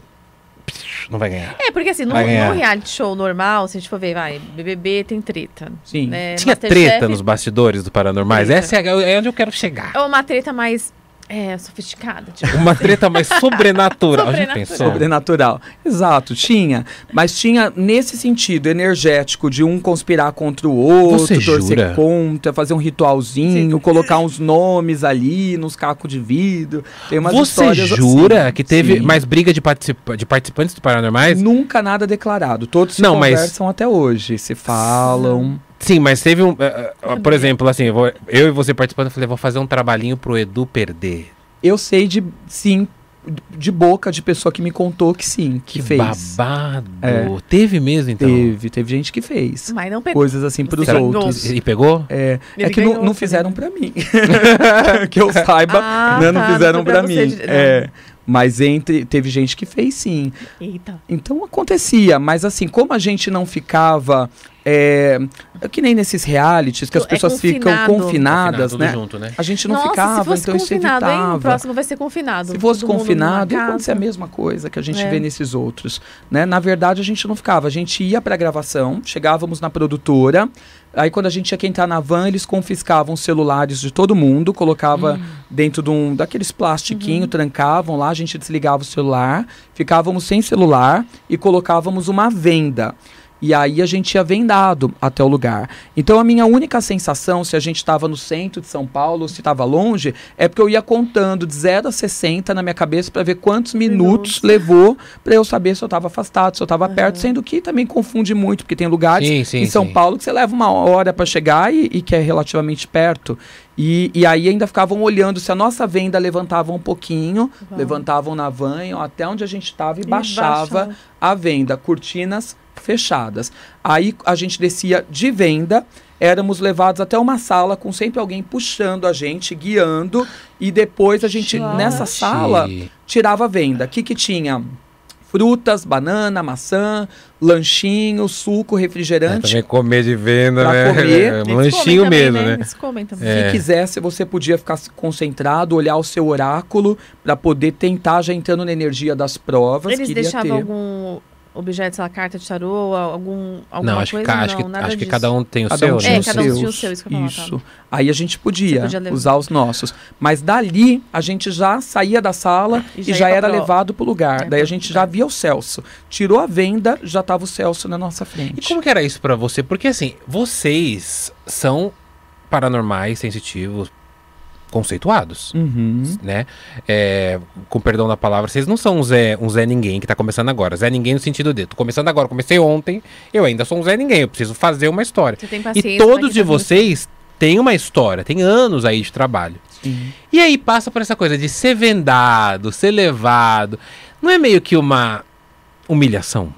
não vai ganhar. É, porque assim, no, no, reality show normal, se a gente for ver, vai, BBB tem treta. Sim. Né? Tinha Master treta Chef, nos bastidores do Paranormais? Treta. Essa é, é onde eu quero chegar. É uma treta mais é, sofisticada. Tipo. Uma treta mais sobrenatural. sobrenatural. Sobrenatural. Exato, tinha. Mas tinha nesse sentido energético de um conspirar contra o outro, Você torcer jura? contra, fazer um ritualzinho, Sim. colocar uns nomes ali nos cacos de vidro. Tem umas Você jura assim. que teve Sim. mais briga de, participa de participantes do Paranormais? Nunca nada declarado. Todos se Não, conversam mas... até hoje, se falam. Sim, mas teve um. Uh, uh, por exemplo, assim, eu, vou, eu, e você participando, eu falei, vou fazer um trabalhinho pro Edu perder. Eu sei de sim, de boca de pessoa que me contou que sim, que, que fez. Babado. É. Teve mesmo, então? Teve, teve gente que fez. Mas não pegou. Coisas assim pros Será outros. E pegou? É, é que não, não fizeram para mim. que eu saiba, ah, né, não tá, fizeram para mim. De... É. Mas entre teve gente que fez sim. Eita. Então acontecia, mas assim, como a gente não ficava é, que nem nesses realities que as é pessoas é ficam confinadas, né? Junto, né? A gente não Nossa, ficava, então isso evitava. Hein? O próximo vai ser confinado. Se fosse confinado, ia acontecer a mesma coisa que a gente é. vê nesses outros, né? Na verdade, a gente não ficava, a gente ia para gravação, chegávamos na produtora, aí quando a gente que entrar na van, eles confiscavam os celulares de todo mundo, colocava hum. dentro de um daqueles plastiquinhos, uhum. trancavam lá, a gente desligava o celular, ficávamos sem celular e colocávamos uma venda. E aí a gente ia vendado até o lugar. Então a minha única sensação, se a gente estava no centro de São Paulo se estava longe, é porque eu ia contando de 0 a 60 na minha cabeça para ver quantos minutos, levou para eu saber se eu estava afastado, se eu estava uhum. perto, sendo que também confunde muito, porque tem lugares sim, sim, em São sim. Paulo que você leva uma hora para chegar e, e que é relativamente perto. E, e, aí ainda ficavam olhando se a nossa venda levantava um pouquinho, levantavam na van até onde a gente estava e, e baixava, baixava a venda. Cortinas fechadas. Aí a gente descia de venda, éramos levados até uma sala com sempre alguém puxando a gente, guiando, e depois a gente, nessa sala, tirava a venda. O que, que tinha? frutas, banana, maçã, lanchinho, suco, refrigerante. É, também comer de venda, né? Comer. É, um lanchinho também, mesmo, né? né? Eles comem também. É. Se quisesse, você podia ficar concentrado, olhar o seu oráculo para poder tentar já entrando na energia das provas. Eles deixavam ter. algum objetos, sei lá, carta de tarô, algum, alguma não, acho coisa? Que, não, acho, que, acho que cada um tem o cada seu, um né? É, cada um tinha o seu, isso que eu Isso. Aí a gente podia, podia usar os nossos. Mas dali, a gente já saía da sala e já, e já era pro... levado para o lugar. É, Daí a gente já via o Celso. Tirou a venda, já estava o Celso na nossa frente. E como que era isso para você? Porque assim, vocês são paranormais, sensitivos, conceituados, uhum. né? É, com perdão da palavra, vocês não são um Zé, um Zé Ninguém que tá começando agora. Zé Ninguém no sentido de, tô começando agora, comecei ontem, eu ainda sou um Zé Ninguém, eu preciso fazer uma história. e todos de vocês têm uma história, tem anos aí de trabalho. Sim. E aí passa por essa coisa de ser vendado, ser levado. Não é meio que uma humilhação?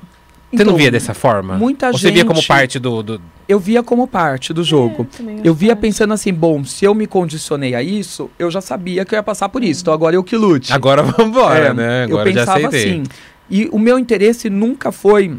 Você então, não via dessa forma? Muita Ou gente... Você via como parte do, do eu via como parte do jogo. É, eu via pensando assim, bom, se eu me condicionei a isso, eu já sabia que eu ia passar por isso. Então agora eu que lute. Agora vamos embora, é, né? Agora eu pensava assim. E o meu interesse nunca foi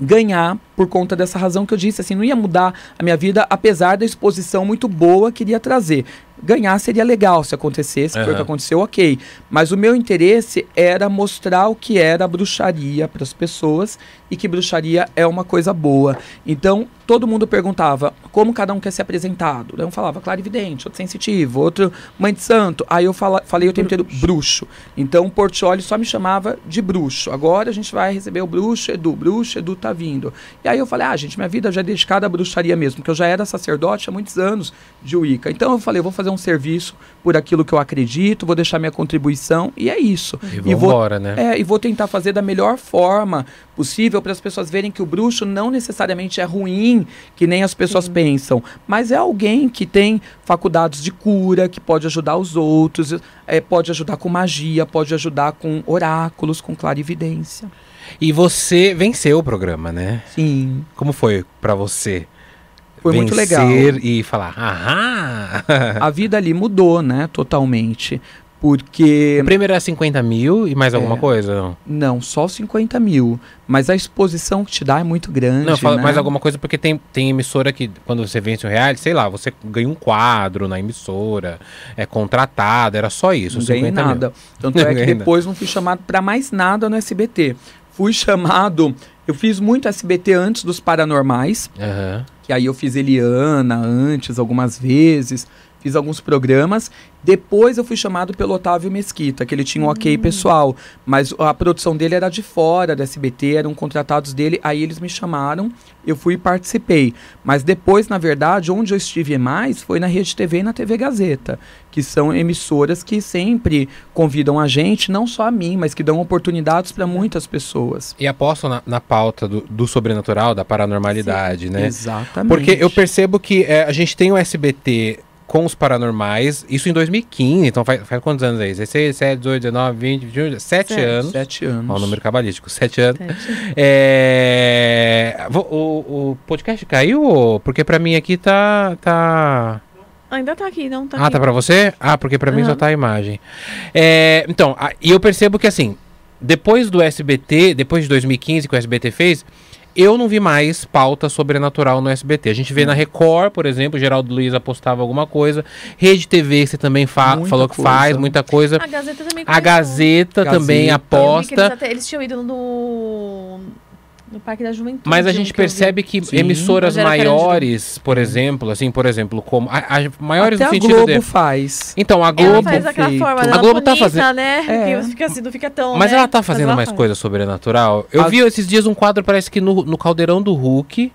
ganhar por conta dessa razão que eu disse, assim, não ia mudar a minha vida, apesar da exposição muito boa que iria trazer ganhar seria legal se acontecesse, uhum. foi o que aconteceu, ok. Mas o meu interesse era mostrar o que era bruxaria para as pessoas e que bruxaria é uma coisa boa. Então, todo mundo perguntava como cada um quer ser apresentado. Um falava clarividente, outro sensitivo, outro mãe de santo. Aí eu fala, falei o tempo inteiro bruxo. Então, o Portioli só me chamava de bruxo. Agora a gente vai receber o bruxo Edu. Bruxo Edu tá vindo. E aí eu falei, ah, gente, minha vida já é dedicada à bruxaria mesmo, porque eu já era sacerdote há muitos anos de Wicca. Então eu falei, eu vou fazer um serviço por aquilo que eu acredito, vou deixar minha contribuição e é isso. E, e vou embora, né? É, e vou tentar fazer da melhor forma possível para as pessoas verem que o bruxo não necessariamente é ruim, que nem as pessoas Sim. pensam, mas é alguém que tem faculdades de cura, que pode ajudar os outros, é, pode ajudar com magia, pode ajudar com oráculos, com clarividência. E você venceu o programa, né? Sim. Como foi para você? Foi muito legal. e falar, aham. A vida ali mudou, né, totalmente. Porque. O primeiro era 50 mil e mais alguma é, coisa? Não? não, só 50 mil. Mas a exposição que te dá é muito grande. Não, fala né? mais alguma coisa porque tem, tem emissora que, quando você vence um reality, sei lá, você ganha um quadro na emissora, é contratado, era só isso. Não ganhei nada. Mil. Tanto é que depois não fui chamado para mais nada no SBT Fui chamado. Eu fiz muito SBT antes dos Paranormais. Uhum. Que aí eu fiz Eliana antes, algumas vezes fiz alguns programas. Depois eu fui chamado pelo Otávio Mesquita, que ele tinha um hum. ok pessoal, mas a produção dele era de fora da SBT, eram contratados dele, aí eles me chamaram, eu fui e participei. Mas depois, na verdade, onde eu estive mais foi na Rede TV e na TV Gazeta, que são emissoras que sempre convidam a gente, não só a mim, mas que dão oportunidades para muitas pessoas. E apostam na, na pauta do, do, sobrenatural, da paranormalidade, Sim, né? Exatamente. Porque eu percebo que é, a gente tem o SBT com os paranormais. Isso em 2015, então faz, faz quantos anos aí? 16, 17, 18, 19, 20, 21, 7 anos. 7 anos. Ó, o número cabalístico, 7 anos. É... O, o, podcast caiu? Porque pra mim aqui tá. tá... Ainda tá aqui, não tá Ah, aqui. tá pra você? Ah, porque pra uhum. mim só tá a imagem. É, então, e eu percebo que assim, depois do SBT, depois de 2015 que o SBT fez, eu não vi mais pauta sobrenatural no SBT. A gente vê na Record, por exemplo, Geraldo Luiz apostava alguma coisa. Rede TV, você também falou que faz muita coisa. A Gazeta também A Gazeta, Gazeta também aposta. Eles, até, eles tinham ido no Parque da Juventude. Mas a gente percebe que Sim. emissoras maiores, por exemplo, assim, por exemplo, como a, a maiores Até no sentido a Globo de... faz. Então, a Globo ela faz aquela forma, a Globo tá fazendo, né? É. Que fica assim, não fica tão, Mas né? ela tá fazendo mais faz. coisa sobrenatural. Eu a... vi esses dias um quadro parece que no, no Caldeirão do Hulk,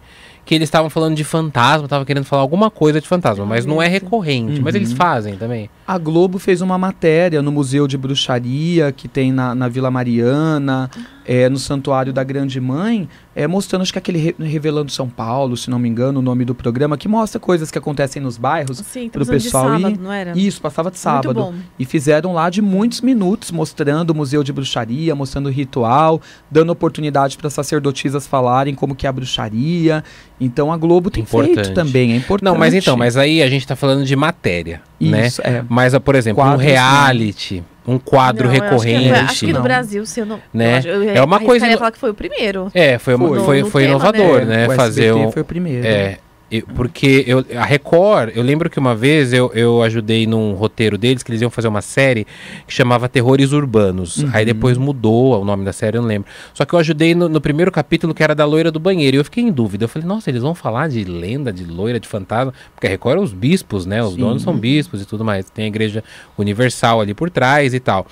que eles estavam falando de fantasma, estavam querendo falar alguma coisa de fantasma, mas não é recorrente. Uhum. Mas eles uhum. fazem também. A Globo fez uma matéria no Museu de Bruxaria, que tem na, na Vila Mariana, é, no Santuário da Grande Mãe, é, mostrando, acho que aquele Re Revelando São Paulo, se não me engano, o nome do programa, que mostra coisas que acontecem nos bairros Sim, pro pessoal de sábado, ir. Não era? Isso, passava de sábado. E fizeram lá de muitos minutos, mostrando o Museu de Bruxaria, mostrando o ritual, dando oportunidade para sacerdotisas falarem como que é a bruxaria. Então a Globo tem importante. feito também, é importante. Não, mas então, mas aí a gente está falando de matéria, né? Isso, né? É. Mas, por exemplo, Quadros, um reality... Né? Um quadro não, recorrente. Acho que, acho que no Brasil, se eu não. Né? Eu, eu, é uma coisa. Eu falar que foi o primeiro. É, foi, foi, foi, foi inovador, né? né? Fazer um. Foi o primeiro. É, eu, porque eu, a Record, eu lembro que uma vez eu, eu ajudei num roteiro deles, que eles iam fazer uma série que chamava Terrores Urbanos. Uhum. Aí depois mudou o nome da série, eu não lembro. Só que eu ajudei no, no, primeiro capítulo que era da loira do banheiro. E eu fiquei em dúvida. Eu falei, nossa, eles vão falar de lenda, de loira, de fantasma. Porque a Record é os bispos, né? Os Sim. donos são bispos e tudo mais. Tem a igreja universal ali por trás e tal.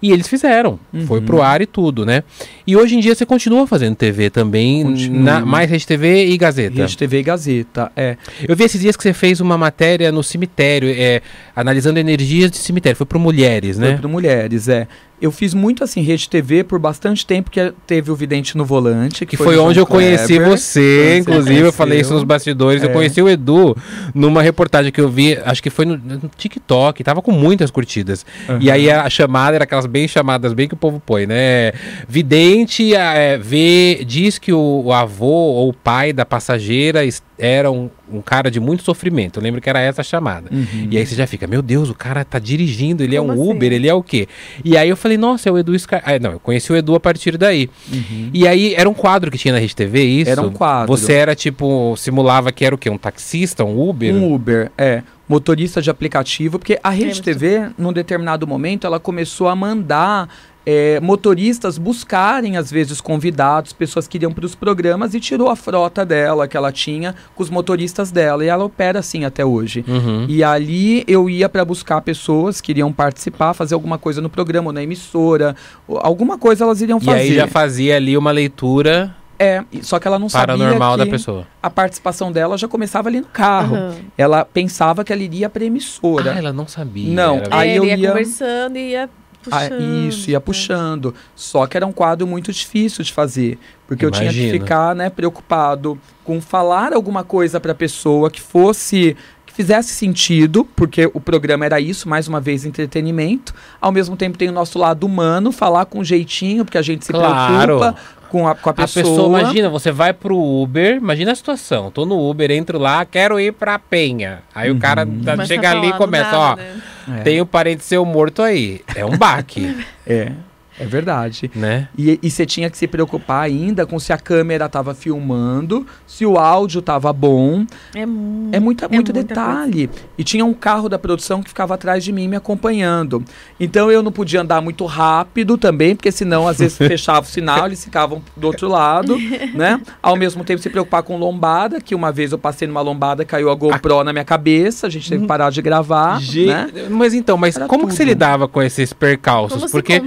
E eles fizeram. Uhum. Foi pro ar e tudo, né? E hoje em dia você continua fazendo TV também, na, mais Rede TV e Gazeta. Rede TV e Gazeta, é. Eu vi esses dias que você fez uma matéria no cemitério, é, analisando energias de cemitério. Foi pro Mulheres, né? Foi pro Mulheres, é eu fiz muito assim rede TV por bastante tempo que teve o Vidente no Volante, que, que foi, foi onde eu conheci Kleber, você, inclusive eu falei isso nos bastidores, é. eu conheci o Edu numa reportagem que eu vi, acho que foi no, no TikTok, tava com muitas curtidas. Uhum. E aí a chamada era aquelas bem chamadas, bem que o povo põe, né? Vidente é, vê, diz que o, o avô ou o pai da passageira era um, cara de muito sofrimento. Eu lembro que era essa a chamada. Uhum. E aí você já fica, meu Deus, o cara tá dirigindo, ele Como é um assim? Uber, ele é o quê? E aí eu falei, nossa, é o Edu Scar... Ah, não, eu conheci o Edu a partir daí. Uhum. E aí era um quadro que tinha na Rede TV, isso? Era um quadro. Você era tipo, simulava que era o quê? Um taxista, um Uber? Um Uber, é. Motorista de aplicativo, porque a Rede TV, num determinado momento, ela começou a mandar é, motoristas buscarem, às vezes, convidados, pessoas que iriam para os programas e tirou a frota dela, que ela tinha, com os motoristas dela. E ela opera assim até hoje. Uhum. E ali eu ia para buscar pessoas que iriam participar, fazer alguma coisa no programa, ou na emissora, alguma coisa elas iriam fazer. E aí já fazia ali uma leitura é, só que ela não sabia normal da pessoa. A participação dela já começava ali no carro. Uhum. Ela pensava que ela iria para emissora. Ah, ela não sabia. Não, aí é, eu ia, ia conversando e ia ah, puxando. isso, ia puxando. Só que era um quadro muito difícil de fazer. Porque Imagina. eu tinha que ficar né, preocupado com falar alguma coisa para a pessoa que fosse que fizesse sentido, porque o programa era isso, mais uma vez, entretenimento. Ao mesmo tempo tem o nosso lado humano, falar com jeitinho, porque a gente se claro. preocupa com a, com a pessoa. A pessoa, imagina, você vai pro Uber, imagina a situação. Tô no Uber, entro lá, quero ir pra Penha. Aí uhum. o cara tá, chega ali e começa, nada, ó, né? tem o parente seu morto aí. É um baque. é. É verdade. Né? E, e você tinha que se preocupar ainda com se a câmera estava filmando, se o áudio estava bom. É, mu é, muita, é muito detalhe. Coisa. E tinha um carro da produção que ficava atrás de mim me acompanhando. Então eu não podia andar muito rápido também, porque senão às vezes fechava o sinal, eles ficavam do outro lado, né? Ao mesmo tempo se preocupar com lombada, que uma vez eu passei numa lombada, caiu a GoPro a... na minha cabeça, a gente teve que parar de gravar. Ge... Né? Mas então, mas Era como tudo. que você lidava com esses percalços? Como porque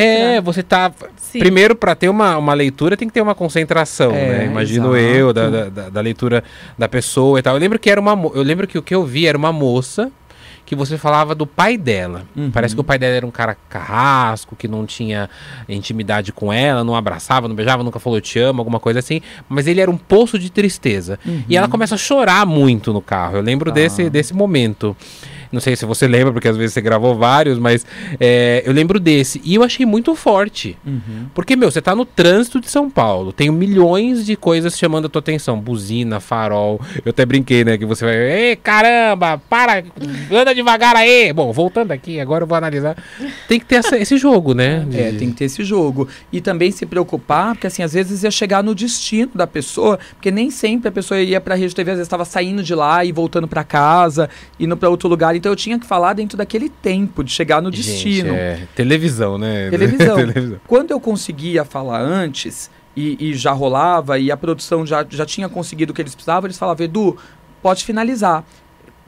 é, você tá. Sim. Primeiro, para ter uma, uma leitura, tem que ter uma concentração, é, né? Imagino exato. eu, da, da, da, leitura da pessoa e tal. Eu lembro que era uma. Eu lembro que o que eu vi era uma moça que você falava do pai dela. Uhum. Parece que o pai dela era um cara carrasco, que não tinha intimidade com ela, não abraçava, não beijava, nunca falou te amo, alguma coisa assim. Mas ele era um poço de tristeza. Uhum. E ela começa a chorar muito no carro. Eu lembro ah. desse, desse momento. Não sei se você lembra, porque às vezes você gravou vários, mas é, eu lembro desse. E eu achei muito forte. Uhum. Porque, meu, você tá no trânsito de São Paulo, tem milhões de coisas chamando a tua atenção. Buzina, farol. Eu até brinquei, né? Que você vai. Ei, caramba, para, anda devagar aí. Bom, voltando aqui, agora eu vou analisar. Tem que ter essa, esse jogo, né? De... É, tem que ter esse jogo. E também se preocupar, porque assim, às vezes ia chegar no destino da pessoa, porque nem sempre a pessoa ia pra rede TV, às vezes estava saindo de lá e voltando para casa, indo para outro lugar. Então eu tinha que falar dentro daquele tempo, de chegar no destino. Gente, é televisão, né? Televisão. televisão. Quando eu conseguia falar antes, e, e, já rolava, e a produção já, já tinha conseguido o que eles precisavam, eles falavam, Edu, pode finalizar.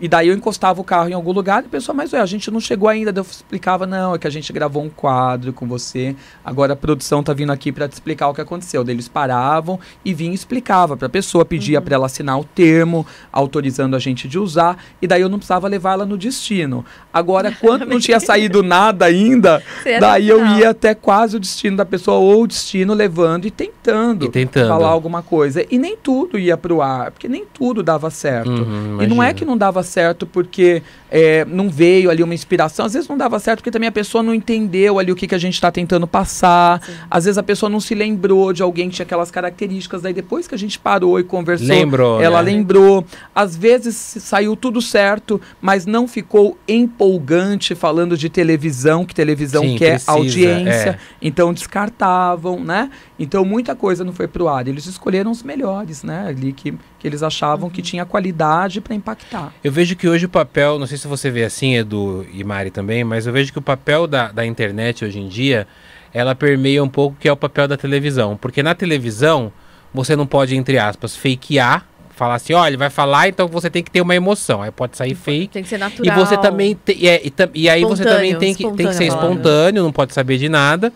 E daí eu encostava o carro em algum lugar e a pessoa, mas ué, a gente não chegou ainda. Eu explicava, não, é que a gente gravou um quadro com você, agora a produção tá vindo aqui para te explicar o que aconteceu. Daí eles paravam e vinham e explicava para a pessoa, pedia uhum. para ela assinar o termo, autorizando a gente de usar, e daí eu não precisava levar ela no destino. Agora, quando não tinha saído nada ainda, daí eu ia até quase o destino da pessoa, ou o destino levando e tentando, e tentando. falar alguma coisa. E nem tudo ia pro ar, porque nem tudo dava certo. Uhum, e não é que não dava certo certo porque é, não veio ali uma inspiração. Às vezes não dava certo porque também a pessoa não entendeu ali o que, que a gente está tentando passar. Sim. Às vezes a pessoa não se lembrou de alguém que tinha aquelas características. Daí depois que a gente parou e conversou, lembrou, ela né? lembrou. Às vezes saiu tudo certo, mas não ficou empolgante falando de televisão, que televisão Sim, quer precisa, audiência. É. Então descartavam, né? Então muita coisa não foi pro ar. Eles escolheram os melhores, né? Ali que, que eles achavam uhum. que tinha qualidade para impactar. Eu vejo que hoje o papel, não sei se você vê assim, Edu e Mari também, mas eu vejo que o papel da, da internet hoje em dia, ela permeia um pouco que é o papel da televisão. Porque na televisão, você não pode, entre aspas, fakear falar assim, olha, ele vai falar, então você tem que ter uma emoção. Aí pode sair fake. Tem que ser natural. E você também te, é, e, e, aí você também tem que, tem que ser espontâneo, não pode saber de nada.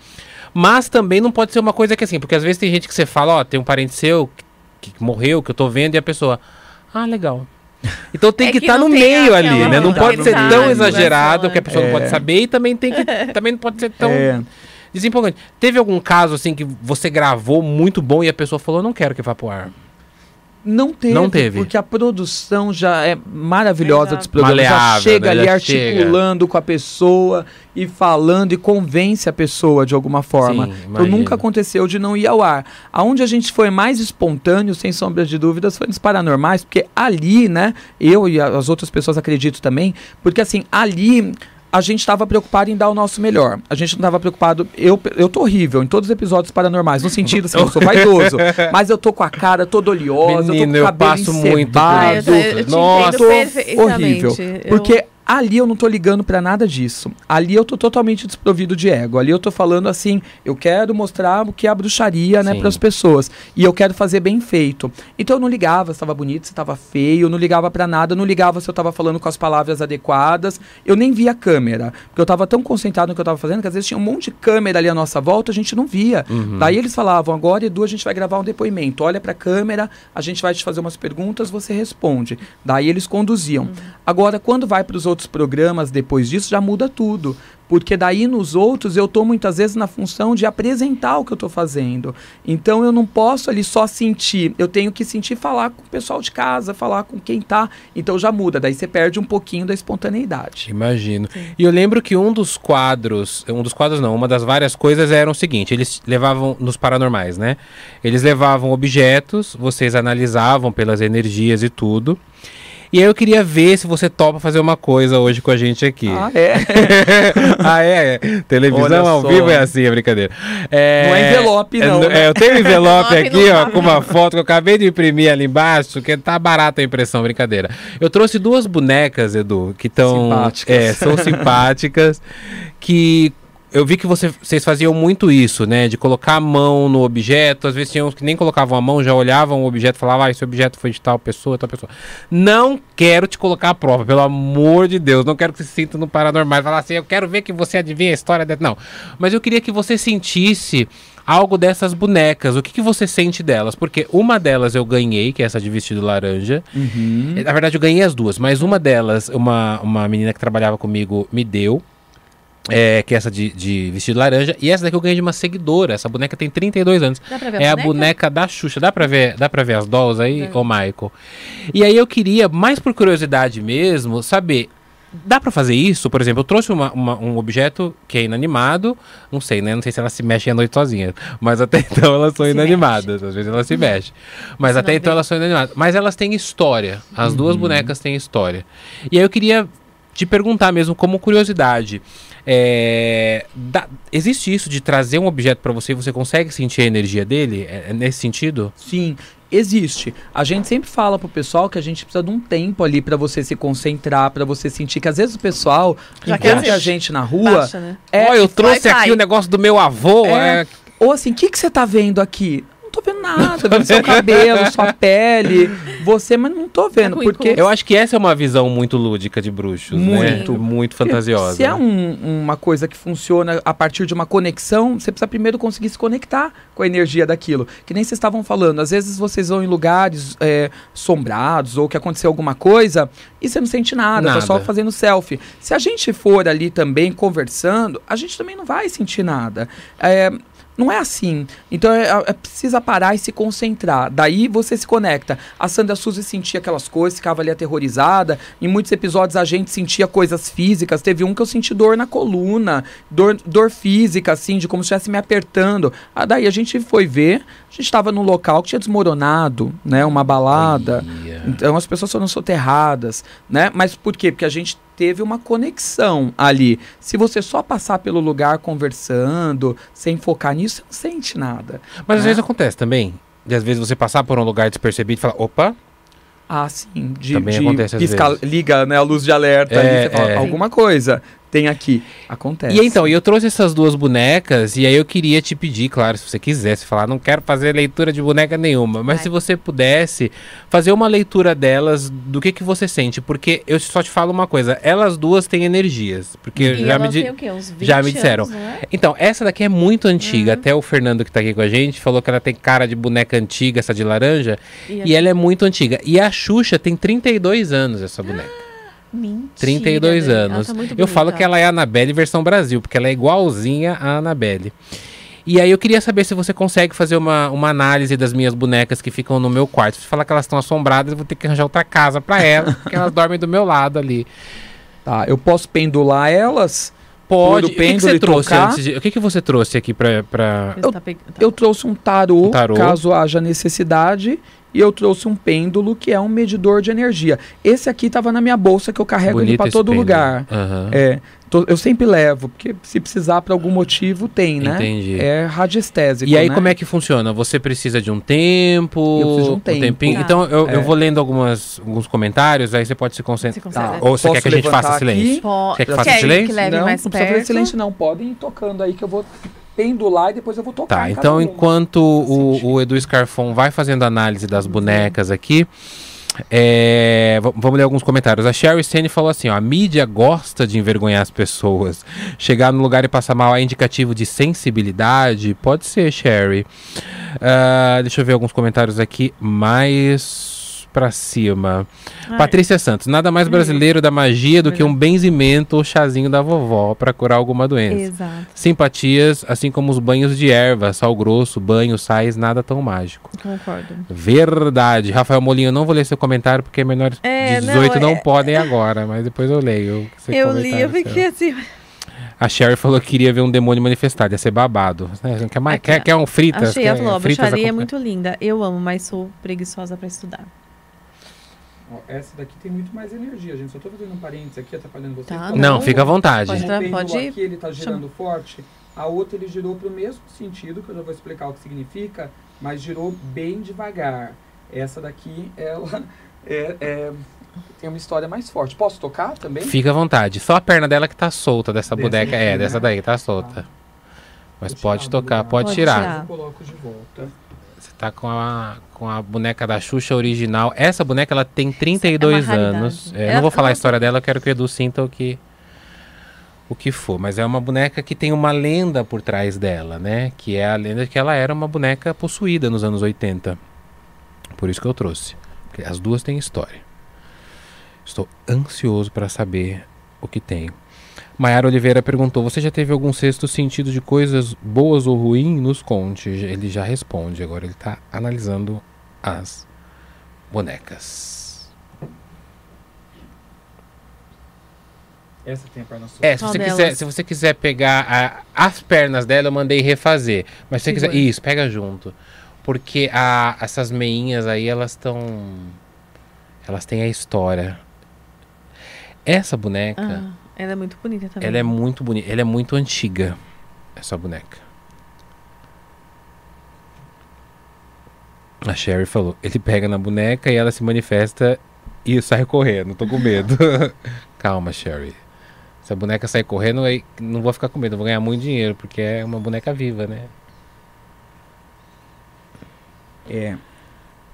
Mas também não pode ser uma coisa que assim, porque às vezes tem gente que você fala, ó, tem um parente seu que, que morreu, que eu tô vendo, e a pessoa, ah, legal. Então tem é que estar tá no meio ali, né? Não pode ser tão exagerado que a pessoa é. não pode saber e também tem que também não pode ser tão é. desempolgante. Teve algum caso assim que você gravou muito bom e a pessoa falou não quero que vá pro ar? Não teve, não teve, porque a produção já é maravilhosa Exato. dos programas. já chega né? ali já articulando chega. com a pessoa e falando e convence a pessoa de alguma forma. Sim, então nunca aconteceu de não ir ao ar. Aonde a gente foi mais espontâneo, sem sombra de dúvidas, foi nos paranormais, porque ali, né, eu e as outras pessoas acredito também, porque assim, ali a gente estava preocupado em dar o nosso melhor. A gente não estava preocupado. Eu, eu tô horrível em todos os episódios paranormais, no sentido assim, eu sou vaidoso. mas eu tô com a cara toda oleosa, Menino, eu tô com o cabelo eu passo muito. Ah, eu, eu, eu Nossa, horrível. Porque Ali eu não tô ligando para nada disso. Ali eu tô totalmente desprovido de ego. Ali eu tô falando assim, eu quero mostrar o que é a bruxaria, né, para as pessoas. E eu quero fazer bem feito. Então eu não ligava se estava bonito, se estava feio, eu não ligava para nada, eu não ligava se eu estava falando com as palavras adequadas. Eu nem via a câmera, porque eu estava tão concentrado no que eu estava fazendo que às vezes tinha um monte de câmera ali à nossa volta, a gente não via. Uhum. Daí eles falavam: "Agora, Edu, a gente vai gravar um depoimento. Olha para a câmera, a gente vai te fazer umas perguntas, você responde". Daí eles conduziam. Uhum. Agora, quando vai para os outros outros programas depois disso, já muda tudo. Porque daí nos outros eu estou muitas vezes na função de apresentar o que eu estou fazendo. Então eu não posso ali só sentir, eu tenho que sentir falar com o pessoal de casa, falar com quem tá. Então já muda, daí você perde um pouquinho da espontaneidade. Imagino. Sim. E eu lembro que um dos quadros, um dos quadros não, uma das várias coisas era o seguinte, eles levavam nos paranormais, né? Eles levavam objetos, vocês analisavam pelas energias e tudo. E aí eu queria ver se você topa fazer uma coisa hoje com a gente aqui. Ah, é? ah, é? é. Televisão ao vivo é assim, é brincadeira. É, não é envelope, não. É, né? eu tenho envelope aqui, ó, com uma foto que eu acabei de imprimir ali embaixo, que tá barata a impressão, brincadeira. Eu trouxe duas bonecas, Edu, que estão... Simpáticas. É, são simpáticas, que eu vi que você, vocês faziam muito isso, né? De colocar a mão no objeto. Às vezes tinham uns que nem colocavam a mão, já olhavam o objeto e falavam, ah, esse objeto foi de tal pessoa, tal pessoa. Não quero te colocar à prova, pelo amor de Deus. Não quero que você se sinta no paranormal. Falar assim, eu quero ver que você adivinha a história dela. Não. Mas eu queria que você sentisse algo dessas bonecas. O que, que você sente delas? Porque uma delas eu ganhei, que é essa de vestido laranja. Uhum. Na verdade, eu ganhei as duas, mas uma delas, uma, uma menina que trabalhava comigo me deu. É, que é essa de, de, vestido laranja. E essa daqui eu ganhei de uma seguidora. Essa boneca tem 32 anos. Dá pra ver é a, a boneca da Xuxa. Dá pra ver, dá pra ver as dolls aí, ô Michael? E aí eu queria, mais por curiosidade mesmo, saber. Dá pra fazer isso? Por exemplo, eu trouxe uma, uma, um objeto que é inanimado. Não sei, né? Não sei se ela se mexe à noite sozinha. Mas até então elas são se inanimadas. Mexe. Às vezes elas se mexem. Mas até então vê. elas são inanimadas. Mas elas têm história. As uhum. duas bonecas têm história. E aí eu queria te perguntar mesmo, como curiosidade. É, da, existe isso de trazer um objeto para você e você consegue sentir a energia dele? É, é, nesse sentido? Sim, existe. A gente sempre fala pro pessoal que a gente precisa de um tempo ali para você se concentrar, para você sentir que às vezes o pessoal Já encontra a gente na rua. Baixa, né? é, oh, eu trouxe aqui o negócio do meu avô. É, é... Ou assim, o que, que você tá vendo aqui? Tô vendo nada, vendo seu cabelo, sua pele, você, mas não tô vendo. Tá porque eu acho que essa é uma visão muito lúdica de bruxos, muito, né? muito fantasiosa. Se é um, uma coisa que funciona a partir de uma conexão, você precisa primeiro conseguir se conectar com a energia daquilo. Que nem vocês estavam falando, às vezes vocês vão em lugares é, sombrados ou que aconteceu alguma coisa e você não sente nada, nada, tá só fazendo selfie. Se a gente for ali também conversando, a gente também não vai sentir nada. É, não é assim. Então é, é, precisa parar e se concentrar. Daí você se conecta. A Sandra Suzy sentia aquelas coisas, ficava ali aterrorizada. Em muitos episódios a gente sentia coisas físicas. Teve um que eu senti dor na coluna, dor, dor física, assim, de como se estivesse me apertando. Ah, daí a gente foi ver, a gente estava num local que tinha desmoronado, né? Uma balada. Então as pessoas foram soterradas, né? Mas por quê? Porque a gente teve uma conexão ali. Se você só passar pelo lugar conversando, sem focar nisso, você não sente nada. Mas né? às vezes acontece também. De às vezes você passar por um lugar despercebido e falar, opa, ah, sim. De, Também de acontece pisca, liga né, a luz de alerta é, ali, você fala, é. alguma coisa tem aqui. Acontece. E então, eu trouxe essas duas bonecas e aí eu queria te pedir, claro, se você quisesse falar, não quero fazer leitura de boneca nenhuma, mas Ai. se você pudesse fazer uma leitura delas, do que que você sente, porque eu só te falo uma coisa, elas duas têm energias, porque e já me, di já me disseram. Anos, é? Então, essa daqui é muito antiga, uhum. até o Fernando que tá aqui com a gente falou que ela tem cara de boneca antiga, essa de laranja, e, e ela é muito antiga. E a Xuxa tem 32 anos essa boneca. Mentira, 32 anos. Tá eu falo que ela é a Annabelle versão Brasil, porque ela é igualzinha a Annabelle. E aí eu queria saber se você consegue fazer uma, uma análise das minhas bonecas que ficam no meu quarto. Se falar que elas estão assombradas, eu vou ter que arranjar outra casa para elas, porque elas dormem do meu lado ali. Tá, eu posso pendular elas? Pode. O que, que, você trouxe antes de, O que, que você trouxe aqui para pra... Eu, tá eu, trouxe um tarô, um tarô, caso haja necessidade e eu trouxe um pêndulo que é um medidor de energia. Esse aqui estava na minha bolsa que eu carrego Bonito ele para todo pêndulo. lugar. Uhum. É, tô, eu sempre levo, porque se precisar por algum motivo tem, né? Entendi. É radiestésico. E aí né? como é que funciona? Você precisa de um tempo? Eu preciso de um, tempo. tempinho. Ah. Então eu, é. eu vou lendo algumas, alguns comentários, aí você pode se concentrar. Tá. Ou você Posso quer que a gente faça silêncio? Pode. Quer que faça silêncio? Que não, não precisa fazer silêncio não. Podem ir tocando aí que eu vou pendular e depois eu vou tocar. Tá, então enquanto o, o, Edu Scarfon vai fazendo análise das bonecas aqui. É, vamos ler alguns comentários. A Sherry Stane falou assim: ó, a mídia gosta de envergonhar as pessoas. Chegar no lugar e passar mal é indicativo de sensibilidade? Pode ser, Sherry. Uh, deixa eu ver alguns comentários aqui. Mais pra cima. Ai. Patrícia Santos, nada mais brasileiro da magia do que um benzimento ou chazinho da vovó para curar alguma doença. Exato. Simpatias, assim como os banhos de erva, sal grosso, banho, sais, nada tão mágico. Concordo. Verdade. Rafael Molinho, não vou ler seu comentário porque menores é, de 18 não, não é... podem agora, mas depois eu leio. Eu li, eu fiquei assim. A Sherry falou que queria ver um demônio manifestado, ia ser babado. Quer, mais, quer, quer um fritas? Achei, quer, falou, a bruxaria é muito linda. Eu amo, mas sou preguiçosa para estudar. Ó, essa daqui tem muito mais energia, gente. Só tô fazendo um parênteses aqui, atrapalhando vocês. Tá, não, não, fica à vontade. Pode, pode, pode ir. Aqui ele tá girando Chama. forte. A outra ele girou para o mesmo sentido, que eu já vou explicar o que significa, mas girou bem devagar. Essa daqui, ela é, é tem uma história mais forte. Posso tocar também? Fica à vontade. Só a perna dela que tá solta dessa Desse boneca. Aqui, é, né? dessa daí tá solta. Ah. Mas pode tocar, pode, pode tirar. tirar. Eu coloco de volta. Tá com a, com a boneca da Xuxa original. Essa boneca ela tem 32 é anos. É, eu não vou falar a história dela, eu quero que o Edu sinta o que o que for, mas é uma boneca que tem uma lenda por trás dela, né? Que é a lenda de que ela era uma boneca possuída nos anos 80. Por isso que eu trouxe. Porque as duas têm história. Estou ansioso para saber o que tem. Maiara Oliveira perguntou: Você já teve algum sexto sentido de coisas boas ou ruins? Nos conte. Ele já responde. Agora ele está analisando as bonecas. Essa tem a perna solta. É, se você, quiser, se você quiser pegar a, as pernas dela, eu mandei refazer. Mas se você quiser. Isso, pega junto. Porque a, essas meinhas aí, elas estão. Elas têm a história. Essa boneca. Ah, ela é muito bonita também. Ela é muito bonita. Ela é muito antiga. Essa boneca. A Sherry falou: ele pega na boneca e ela se manifesta e sai correndo. Tô com medo. Calma, Sherry. Se a boneca sair correndo, aí não vou ficar com medo, vou ganhar muito dinheiro, porque é uma boneca viva, né? É.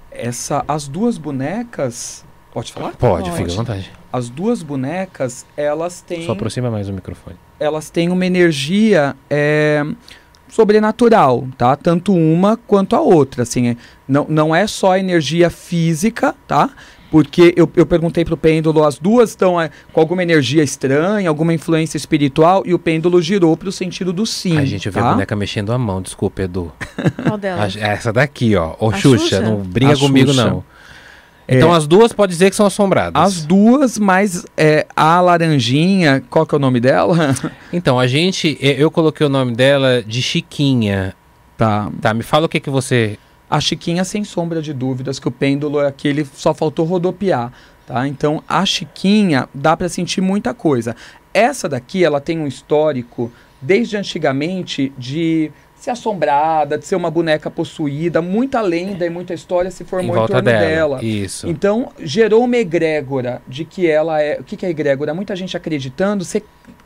Essa, as duas bonecas. Pode falar? Pode, Pode. fica à vontade. As duas bonecas, elas têm. Só aproxima mais o microfone. Elas têm uma energia é, sobrenatural, tá? Tanto uma quanto a outra. Assim, é, não, não é só energia física, tá? Porque eu, eu perguntei pro pêndulo, as duas estão é, com alguma energia estranha, alguma influência espiritual, e o pêndulo girou pro sentido do sim. A gente tá? vê a boneca mexendo a mão, desculpa, Edu. Qual delas? essa daqui, ó. Ô, Xuxa, Xuxa, não brinca a comigo, Xuxa. não. Então é, as duas pode dizer que são assombradas. As duas, mas é, a laranjinha, qual que é o nome dela? Então, a gente, eu coloquei o nome dela de Chiquinha. Tá. Tá, me fala o que que você... A Chiquinha, sem sombra de dúvidas, que o pêndulo é aquele, só faltou rodopiar. Tá? Então, a Chiquinha dá para sentir muita coisa. Essa daqui, ela tem um histórico, desde antigamente, de ser assombrada, de ser uma boneca possuída, muita lenda e muita história se formou em, em torno dela. dela. Isso. Então, gerou uma egrégora de que ela é. O que, que é egrégora? Muita gente acreditando, você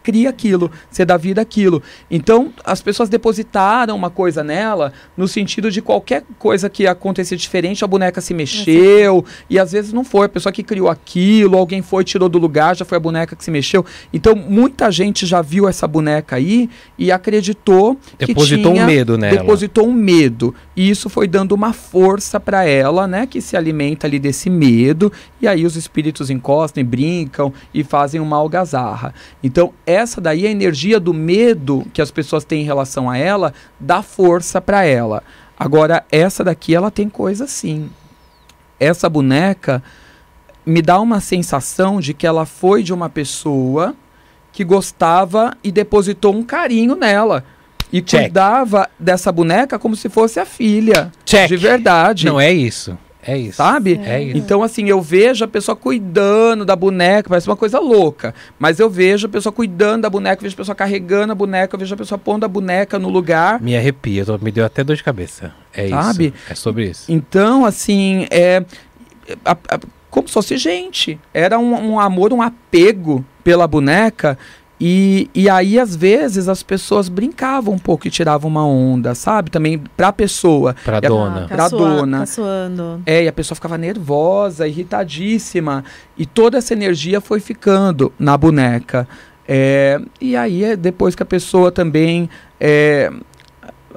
cria aquilo, você dá vida aquilo. Então, as pessoas depositaram uma coisa nela no sentido de qualquer coisa que acontecer diferente, a boneca se mexeu, e às vezes não foi, a pessoa que criou aquilo, alguém foi, tirou do lugar, já foi a boneca que se mexeu. Então, muita gente já viu essa boneca aí e acreditou depositou que tinha, um medo nela. Depositou um medo. E isso foi dando uma força para ela, né, que se alimenta ali desse medo, e aí os espíritos encostam e brincam e fazem uma algazarra. Então, é essa daí, a energia do medo que as pessoas têm em relação a ela, dá força para ela. Agora, essa daqui, ela tem coisa sim. Essa boneca me dá uma sensação de que ela foi de uma pessoa que gostava e depositou um carinho nela. E Check. cuidava dessa boneca como se fosse a filha. Check. De verdade. Não é isso. É isso. Sabe? É isso. Então, assim, eu vejo a pessoa cuidando da boneca, parece uma coisa louca. Mas eu vejo a pessoa cuidando da boneca, vejo a pessoa carregando a boneca, eu vejo a pessoa pondo a boneca no lugar. Me arrepia, me deu até dor de cabeça. É Sabe? isso. É sobre isso. Então, assim, é. A, a, como se fosse gente. Era um, um amor, um apego pela boneca e, e aí, às vezes, as pessoas brincavam um pouco e tiravam uma onda, sabe? Também pra pessoa. Pra dona. Ah, pra dona. Caçoando. É, e a pessoa ficava nervosa, irritadíssima. E toda essa energia foi ficando na boneca. É, e aí, é depois que a pessoa também é,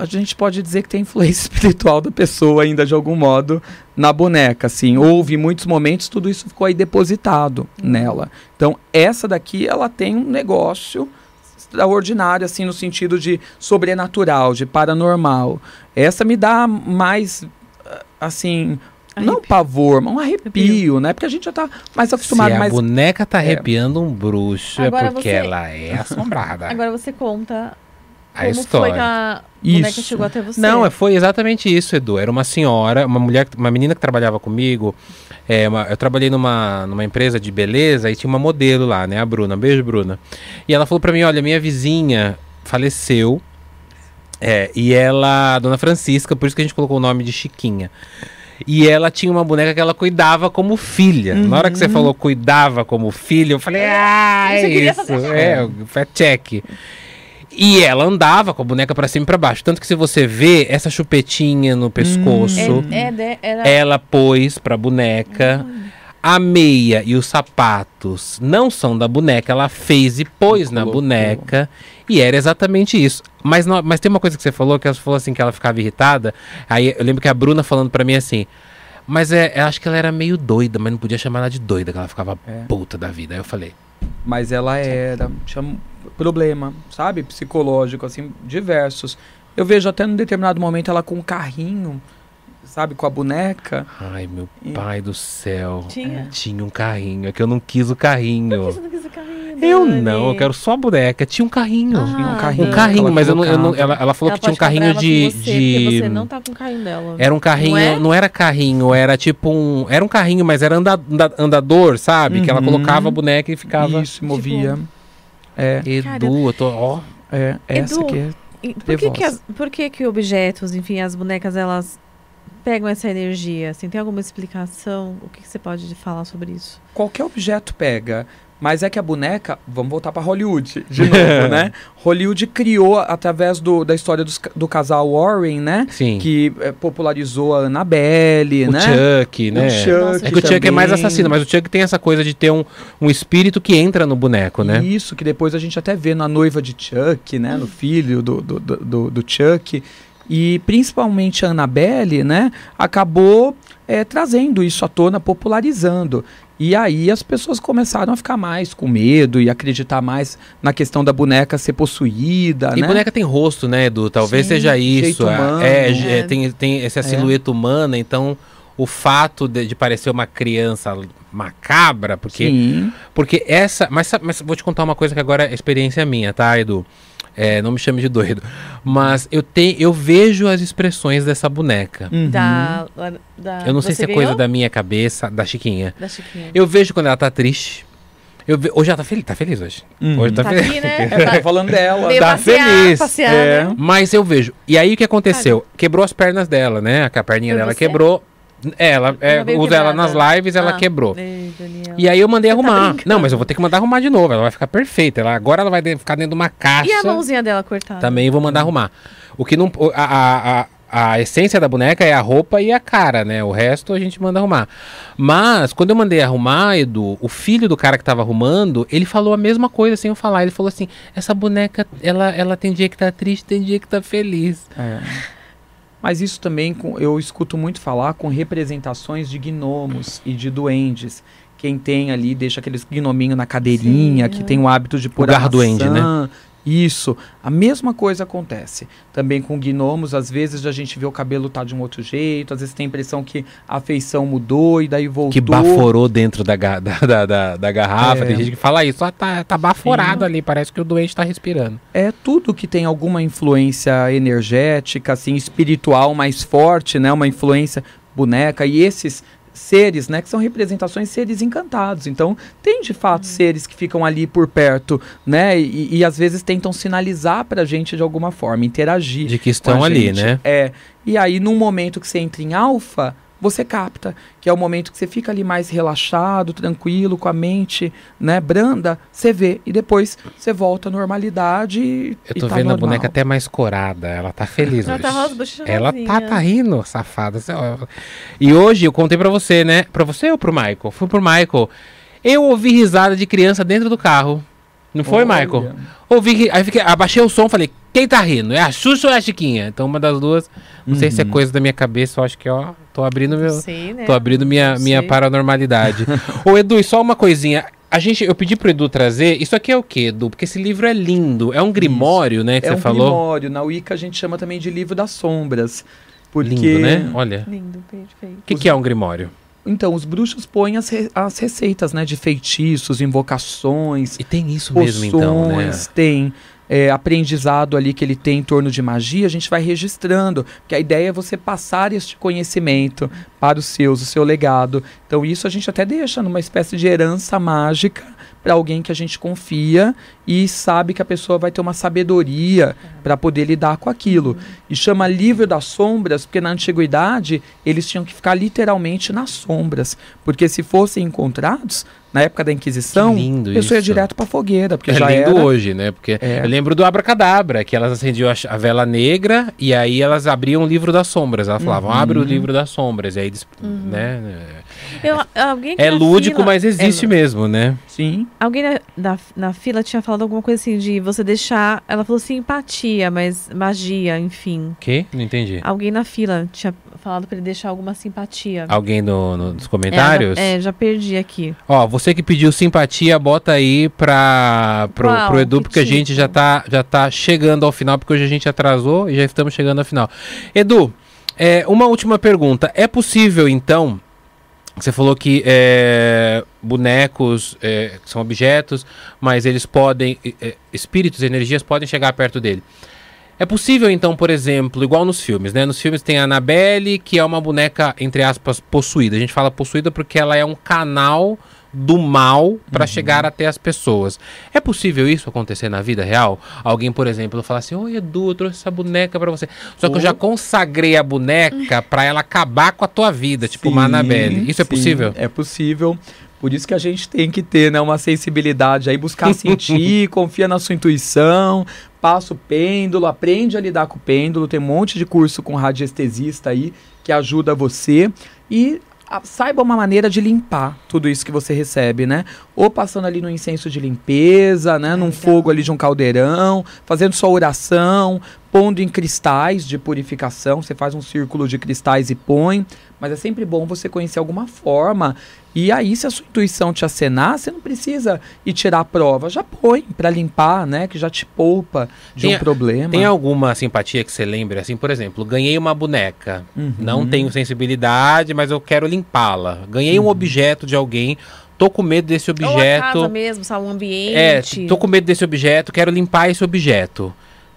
a gente pode dizer que tem influência espiritual da pessoa ainda de algum modo na boneca, assim. Houve muitos momentos, tudo isso ficou aí depositado uhum. nela. Então, essa daqui, ela tem um negócio extraordinário, assim, no sentido de sobrenatural, de paranormal. Essa me dá mais, assim, Arrepio. Não pavor, mas um arrepio, arrepio, né? Porque a gente já tá mais acostumado. Se a boneca tá é. arrepiando é. um bruxo, Agora é porque você... ela é assombrada. Agora você conta a Como história. foi que a boneca chegou até você? Não, é, foi exatamente isso, Edu. Era uma senhora, uma mulher, uma menina que trabalhava comigo. É, uma, eu trabalhei numa, numa empresa de beleza e tinha uma modelo lá, né? A Bruna. Beijo, Bruna. E ela falou para mim: olha, minha vizinha faleceu. É, e ela, Dona Francisca, por isso que a gente colocou o nome de Chiquinha. E ela tinha uma boneca que ela cuidava como filha. Uhum. Na hora que você uhum. falou cuidava como filha, eu falei, ah, é isso. É, é check. E ela andava com a boneca para cima e pra baixo. Tanto que se você vê essa chupetinha no pescoço, hum. é, é, era... ela pôs pra boneca. Hum. A meia e os sapatos não são da boneca, ela fez e pôs na boneca. E era exatamente isso. Mas, não, mas tem uma coisa que você falou, que ela falou assim, que ela ficava irritada. Aí eu lembro que a Bruna falando para mim assim. Mas é, eu acho que ela era meio doida, mas não podia chamar ela de doida, que ela ficava é. puta da vida. Aí eu falei. Mas ela era. Tinha problema, sabe? Psicológico, assim, diversos. Eu vejo até num determinado momento ela com um carrinho sabe, com a boneca. Ai, meu e... pai do céu. Tinha? Tinha um carrinho. É que eu não quis o carrinho. Por que você não quis o carrinho? Eu não, eu quero só a boneca. Tinha um carrinho. Ah, tinha um carrinho. Um carrinho, mas eu não, eu não, ela, ela falou ela que tinha um carrinho de. Você, de... você não tá com o carrinho dela. Era um carrinho, não, é? não, era carrinho, era tipo um. Era um carrinho, mas era anda, andador, sabe? Uhum. Que ela uhum. colocava a boneca e ficava. Isso, movia. Tipo... É. Edu, eu tô. Ó. É, essa Edu, aqui é. Por que, que, as, por que que objetos, enfim, as bonecas, elas pegam essa energia? Assim, tem alguma explicação? O que, que você pode falar sobre isso? Qualquer objeto pega. Mas é que a boneca, vamos voltar para Hollywood de novo, né? Hollywood criou através do, da história dos, do casal Warren, né? Sim. Que é, popularizou a Annabelle, o né? Chuck, né? O Chuck é que o Chuck é mais assassino, mas o Chuck tem essa coisa de ter um, um espírito que entra no boneco, né? Isso, que depois a gente até vê na noiva de Chuck, né? No filho do, do, do, do Chuck. E principalmente a Annabelle, né, acabou é, trazendo isso à tona, popularizando. E aí as pessoas começaram a ficar mais com medo e acreditar mais na questão da boneca ser possuída. E né? boneca tem rosto, né, Edu? Talvez Sim, seja isso. É, humano, é, é, é, tem, tem essa é. silhueta humana, então o fato de, de, parecer uma criança macabra, porque. Sim. Porque essa. Mas, mas vou te contar uma coisa que agora é experiência minha, tá, Edu? É, não me chame de doido. Mas eu tenho, eu vejo as expressões dessa boneca. Uhum. Da, da, eu não sei se é ganhou? coisa da minha cabeça, da Chiquinha. Da Chiquinha. Eu vejo quando ela tá triste. Eu ve... Hoje ela tá feliz, tá feliz hoje. Uhum. Hoje tá, tá feliz. Aqui, né? tá falando dela. Meio tá passear, feliz. Passear, é. né? Mas eu vejo. E aí o que aconteceu? Quebrou as pernas dela, né? A perninha dela quebrou. É, ela é, usa ela nas lives, ela ah, quebrou. e aí eu mandei Você tá arrumar. Tá não, mas eu vou ter que mandar arrumar de novo. Ela vai ficar perfeita. Ela, agora ela vai ficar dentro de uma caixa. E a mãozinha dela cortada? Também vou mandar arrumar. O que não. A, a, a, a, essência da boneca é a roupa e a cara, né? O resto a gente manda arrumar. Mas, quando eu mandei arrumar, Edu, o filho do cara que tava arrumando, ele falou a mesma coisa sem eu falar. Ele falou assim: essa boneca, ela, ela tem dia que tá triste, tem dia que tá feliz. É. Mas isso também eu escuto muito falar com representações de gnomos e de duendes. Quem tem ali deixa aqueles gnominho na cadeirinha, Sim, que é. tem o hábito de pôr o a duende, né? Isso. A mesma coisa acontece. Também com gnomos, às vezes a gente vê o cabelo tá de um outro jeito, às vezes tem a impressão que a feição mudou e daí voltou. Que baforou dentro da, da, da, da, da garrafa. É. Tem gente que fala isso, ah, tá, tá baforado Sim. ali, parece que o doente está respirando. É tudo que tem alguma influência energética, assim, espiritual mais forte, né? Uma influência boneca. E esses seres, né, que são representações de seres encantados. Então, tem de fato uhum. seres que ficam ali por perto, né, e, e às vezes tentam sinalizar para a gente de alguma forma, interagir. De que estão ali, gente. né? É. E aí, num momento que você entra em alfa, você capta, que é o momento que você fica ali mais relaxado, tranquilo, com a mente, né, branda, você vê e depois você volta à normalidade e Eu tô tá vendo normal. a boneca até mais corada, ela tá feliz ela tá hoje. Tá ela tá, tá rindo, safada. E hoje eu contei para você, né, para você ou pro Michael? Fui pro Michael. Eu ouvi risada de criança dentro do carro. Não foi, Olha. Michael? Ouvi, aí fiquei, abaixei o som, falei, quem tá rindo? É a Xuxa ou é a Chiquinha? Então uma das duas, não uhum. sei se é uhum. coisa da minha cabeça, eu acho que, ó, tô abrindo meu, sei, né? tô abrindo minha, minha paranormalidade. Ô Edu, e só uma coisinha, a gente, eu pedi pro Edu trazer, isso aqui é o que, Edu? Porque esse livro é lindo, é um grimório, isso. né, que é você um falou? É um grimório, na Wicca a gente chama também de livro das sombras. Porque... Lindo, né? Olha. Lindo, perfeito. O que, que é um grimório? Então, os bruxos põem as, re as receitas, né? De feitiços, invocações. E tem isso poções, mesmo, então, né? Tem. É, aprendizado ali que ele tem em torno de magia, a gente vai registrando, porque a ideia é você passar este conhecimento para os seus, o seu legado. Então isso a gente até deixa numa espécie de herança mágica para alguém que a gente confia e sabe que a pessoa vai ter uma sabedoria para poder lidar com aquilo. E chama livro das sombras, porque na antiguidade eles tinham que ficar literalmente nas sombras, porque se fossem encontrados, na época da Inquisição, a pessoa ia direto para fogueira, porque é já lindo era... hoje, né? Porque é. eu lembro do Abracadabra, que elas acendiam a, a, vela negra e aí elas abriam o livro das sombras. Elas falavam, uhum. abre o livro das sombras. E aí, uhum. né? Eu, é lúdico, fila... mas existe é, mesmo, né? Sim. Alguém na, na, na, fila tinha falado alguma coisa assim de você deixar. Ela falou simpatia, mas magia, enfim. Que? Não entendi. Alguém na fila tinha falado para ele deixar alguma simpatia. Alguém no, no, nos comentários? É, é, já perdi aqui. Ó, você que pediu simpatia, bota aí pra, pro, Uau, pro Edu, porque tipo? a gente já tá, já tá chegando ao final, porque hoje a gente atrasou e já estamos chegando ao final. Edu, é, uma última pergunta. É possível, então, você falou que é, bonecos é, são objetos, mas eles podem, é, espíritos, energias podem chegar perto dele. É possível, então, por exemplo, igual nos filmes, né? Nos filmes tem a Annabelle, que é uma boneca, entre aspas, possuída. A gente fala possuída porque ela é um canal do mal para uhum. chegar até as pessoas. É possível isso acontecer na vida real? Alguém, por exemplo, falar assim: Oi, Edu, eu trouxe essa boneca para você. Só que eu já consagrei a boneca para ela acabar com a tua vida, tipo sim, uma Annabelle. Isso é possível? É possível. Por isso que a gente tem que ter né, uma sensibilidade aí, buscar sentir, confia na sua intuição, passa o pêndulo, aprende a lidar com o pêndulo. Tem um monte de curso com radiestesista aí que ajuda você. E saiba uma maneira de limpar tudo isso que você recebe, né? Ou passando ali no incenso de limpeza, né? Num fogo ali de um caldeirão, fazendo sua oração, pondo em cristais de purificação. Você faz um círculo de cristais e põe. Mas é sempre bom você conhecer alguma forma e aí, se a sua intuição te acenar, você não precisa ir tirar a prova. Já põe para limpar, né? Que já te poupa de tem, um problema. Tem alguma simpatia que você lembre? Assim, por exemplo, ganhei uma boneca. Uhum. Não tenho sensibilidade, mas eu quero limpá-la. Ganhei uhum. um objeto de alguém. Tô com medo desse objeto. Ou a casa mesmo, sabe? Um ambiente. É, tô com medo desse objeto, quero limpar esse objeto.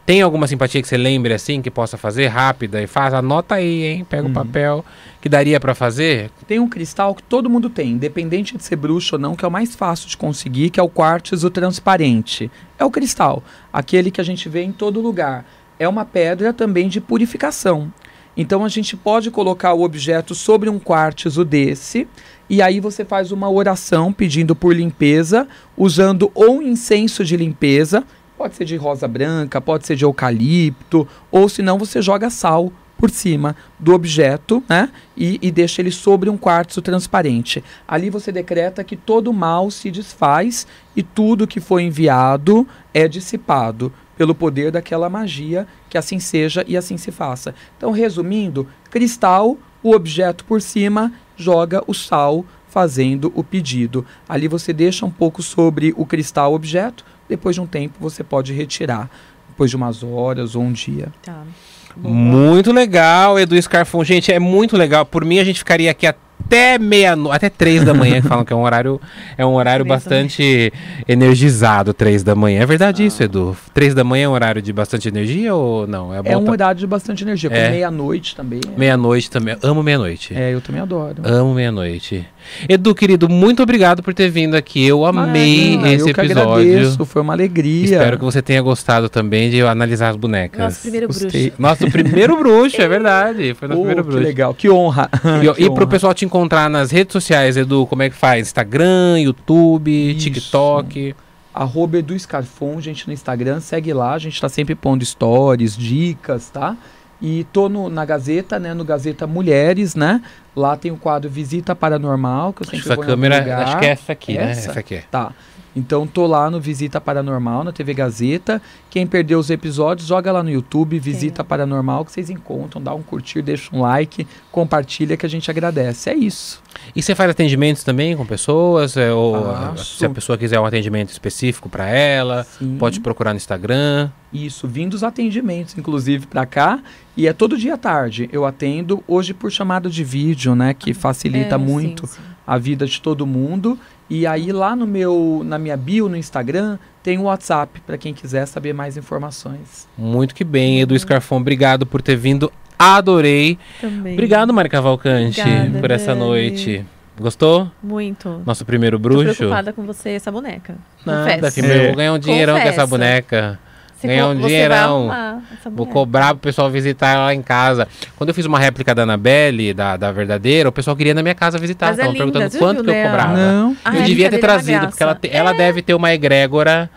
Tem alguma simpatia que você lembre assim, que possa fazer rápida e faz? Anota aí, hein? Pega o uhum. papel que daria para fazer? Tem um cristal que todo mundo tem, independente de ser bruxo ou não, que é o mais fácil de conseguir, que é o quartzo transparente. É o cristal, aquele que a gente vê em todo lugar. É uma pedra também de purificação. Então a gente pode colocar o objeto sobre um quartzo desse e aí você faz uma oração pedindo por limpeza, usando ou incenso de limpeza, pode ser de rosa branca, pode ser de eucalipto, ou se não você joga sal por cima do objeto, né? E, e, deixa ele sobre um quartzo transparente. Ali você decreta que todo mal se desfaz e tudo que foi enviado é dissipado pelo poder daquela magia, que assim seja e assim se faça. Então, resumindo, cristal, o objeto por cima, joga o sal fazendo o pedido. Ali você deixa um pouco sobre o cristal objeto, depois de um tempo você pode retirar, depois de umas horas ou um dia. Tá. Muito legal, Edu Scarfon. Gente, é muito legal. Por mim, a gente ficaria aqui até meia-noite, até três da manhã, que falam que é um horário, é um horário bastante energizado, três da manhã. É verdade ah. isso, Edu? Três da manhã é um horário de bastante energia ou não? É, é um horário de bastante energia, é. meia-noite também. É. Meia-noite também. Amo meia-noite. É, eu também adoro. Amo meia-noite. Edu, querido, muito obrigado por ter vindo aqui. Eu amei esse eu episódio. Agradeço, foi uma alegria. Espero que você tenha gostado também de analisar as bonecas. Nosso primeiro Gostei. bruxo. Nosso primeiro bruxo, é verdade. Foi nosso oh, primeiro bruxo. Que legal, que honra. E, que e honra. pro pessoal te encontrar nas redes sociais, Edu, como é que faz? Instagram, YouTube, Isso. TikTok. Arroba Edu Scarfon, gente, no Instagram, segue lá, a gente tá sempre pondo stories, dicas, tá? E tô no, na Gazeta, né? No Gazeta Mulheres, né? Lá tem o quadro Visita Paranormal, que eu sempre Essa câmera, acho que é essa aqui, essa? né? Essa aqui. Tá. Então tô lá no Visita Paranormal, na TV Gazeta. Quem perdeu os episódios, joga lá no YouTube, Visita Sim. Paranormal, que vocês encontram, dá um curtir, deixa um like, compartilha que a gente agradece. É isso. E você faz atendimentos também com pessoas? É, ou se a pessoa quiser um atendimento específico para ela, Sim. pode procurar no Instagram. Isso, vindo os atendimentos, inclusive, para cá. E é todo dia à tarde. Eu atendo hoje por chamada de vídeo, né? Que facilita é, muito sim, sim. A vida de todo mundo. E aí lá no meu, na minha bio no Instagram, tem o WhatsApp para quem quiser saber mais informações. Muito que bem, Edu Scarfon, obrigado por ter vindo. Adorei. Também. Obrigado, Mari Cavalcante, Obrigada, por essa noite. Gostou? Muito. Nosso primeiro bruxo? Tô preocupada com você essa boneca. Nada, filho, é. eu vou ganhar um dinheirão Confessa. com essa boneca. Você ganhar um dinheirão. Vou cobrar pro pessoal visitar lá em casa. Quando eu fiz uma réplica da Anabelle, da, da verdadeira, o pessoal queria na minha casa visitar. Estavam é perguntando quanto que eu cobrava. Não. eu devia ter trazido, porque ela, te, é. ela deve ter uma egrégora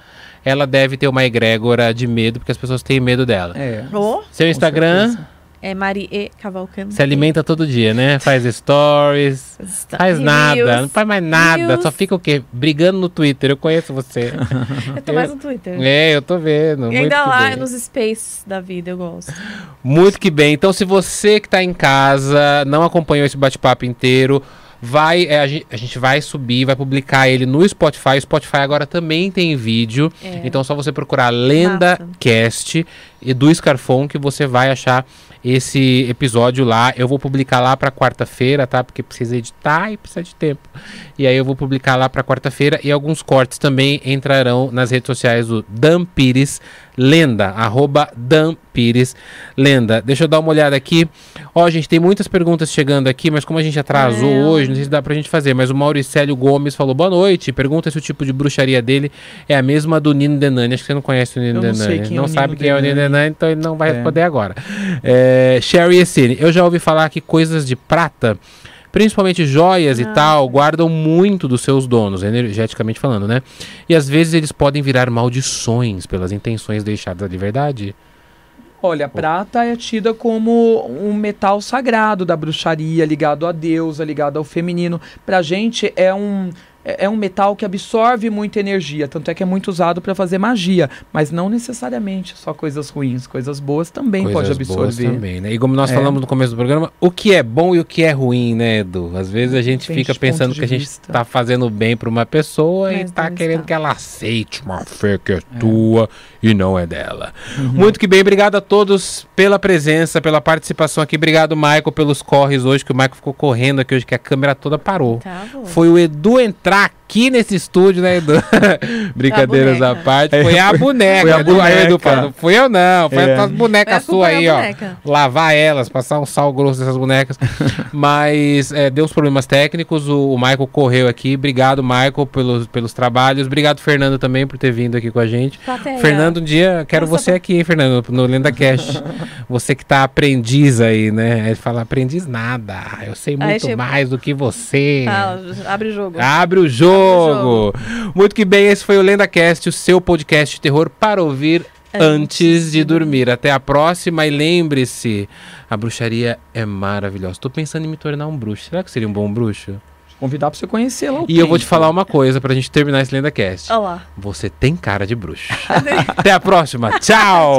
ela deve ter uma egrégora de medo, porque as pessoas têm medo dela. É. Oh, Seu Instagram. É Mari E Cavalcante. Se alimenta todo dia, né? Faz stories. faz nada. Não faz mais nada. Só fica o quê? Brigando no Twitter. Eu conheço você. eu tô eu, mais no Twitter. É, eu tô vendo. E ainda lá bem. nos spaces da vida, eu gosto. Muito que bem. Então, se você que tá em casa não acompanhou esse bate-papo inteiro, vai é, a, gente, a, gente, vai subir, vai publicar ele no Spotify. O Spotify agora também tem vídeo. É. Então é só você procurar Lenda Massa. Cast e do Scarfon que você vai achar esse episódio lá. Eu vou publicar lá para quarta-feira, tá? Porque precisa editar e precisa de tempo. E aí eu vou publicar lá para quarta-feira e alguns cortes também entrarão nas redes sociais do Dan Pires Lenda, arroba Dan Pires Lenda. Deixa eu dar uma olhada aqui. Ó, gente, tem muitas perguntas chegando aqui, mas como a gente atrasou é. hoje, não sei se dá pra gente fazer. Mas o Mauricélio Gomes falou boa noite. Pergunta se o tipo de bruxaria dele é a mesma do Nino Denani. Acho que você não conhece o Nino eu Denani. Não, não é sabe quem é o Nino Denani, então ele não vai é. responder agora. É, Sherry Essene, eu já ouvi falar que coisas de prata principalmente joias ah. e tal, guardam muito dos seus donos, energeticamente falando, né? E às vezes eles podem virar maldições pelas intenções deixadas ali, verdade? Olha, a prata é tida como um metal sagrado da bruxaria, ligado a deusa, ligado ao feminino. Pra gente é um é, é um metal que absorve muita energia, tanto é que é muito usado para fazer magia, mas não necessariamente só coisas ruins, coisas boas também coisas pode absorver. também, né? E como nós é. falamos no começo do programa, o que é bom e o que é ruim, né, Edu? Às vezes a gente Depende fica pensando que a gente está fazendo bem para uma pessoa mas e está querendo está. que ela aceite uma fé que é, é. tua e não é dela. Uhum. Muito que bem, obrigado a todos pela presença, pela participação aqui. Obrigado, Michael, pelos corres hoje, que o Michael ficou correndo aqui hoje, que a câmera toda parou. Tá Foi o Edu entrar aqui nesse estúdio, né, Edu? Brincadeiras à parte. Foi a boneca. Foi a boneca. Aí, Edu não fui eu não. Foi é. as bonecas suas aí, ó. Lavar elas, passar um sal grosso dessas bonecas. Mas é, deu os problemas técnicos. O, o Michael correu aqui. Obrigado, Michael, pelos, pelos trabalhos. Obrigado, Fernando, também, por ter vindo aqui com a gente. Plateia. Fernando, um dia, quero Nossa, você aqui, hein, Fernando, no Lenda Cast. você que tá aprendiz aí, né? Ele fala, aprendiz nada. Eu sei muito aí, mais do que você. Ah, abre o jogo. Abre o jogo jogo. Muito que bem, esse foi o LendaCast, o seu podcast de terror para ouvir antes de dormir. Até a próxima e lembre-se, a bruxaria é maravilhosa. Estou pensando em me tornar um bruxo. Será que seria um bom bruxo? Convidar pra você conhecer lá o E tempo. eu vou te falar uma coisa pra gente terminar esse LendaCast. Olá. Você tem cara de bruxo. Até a próxima. Tchau.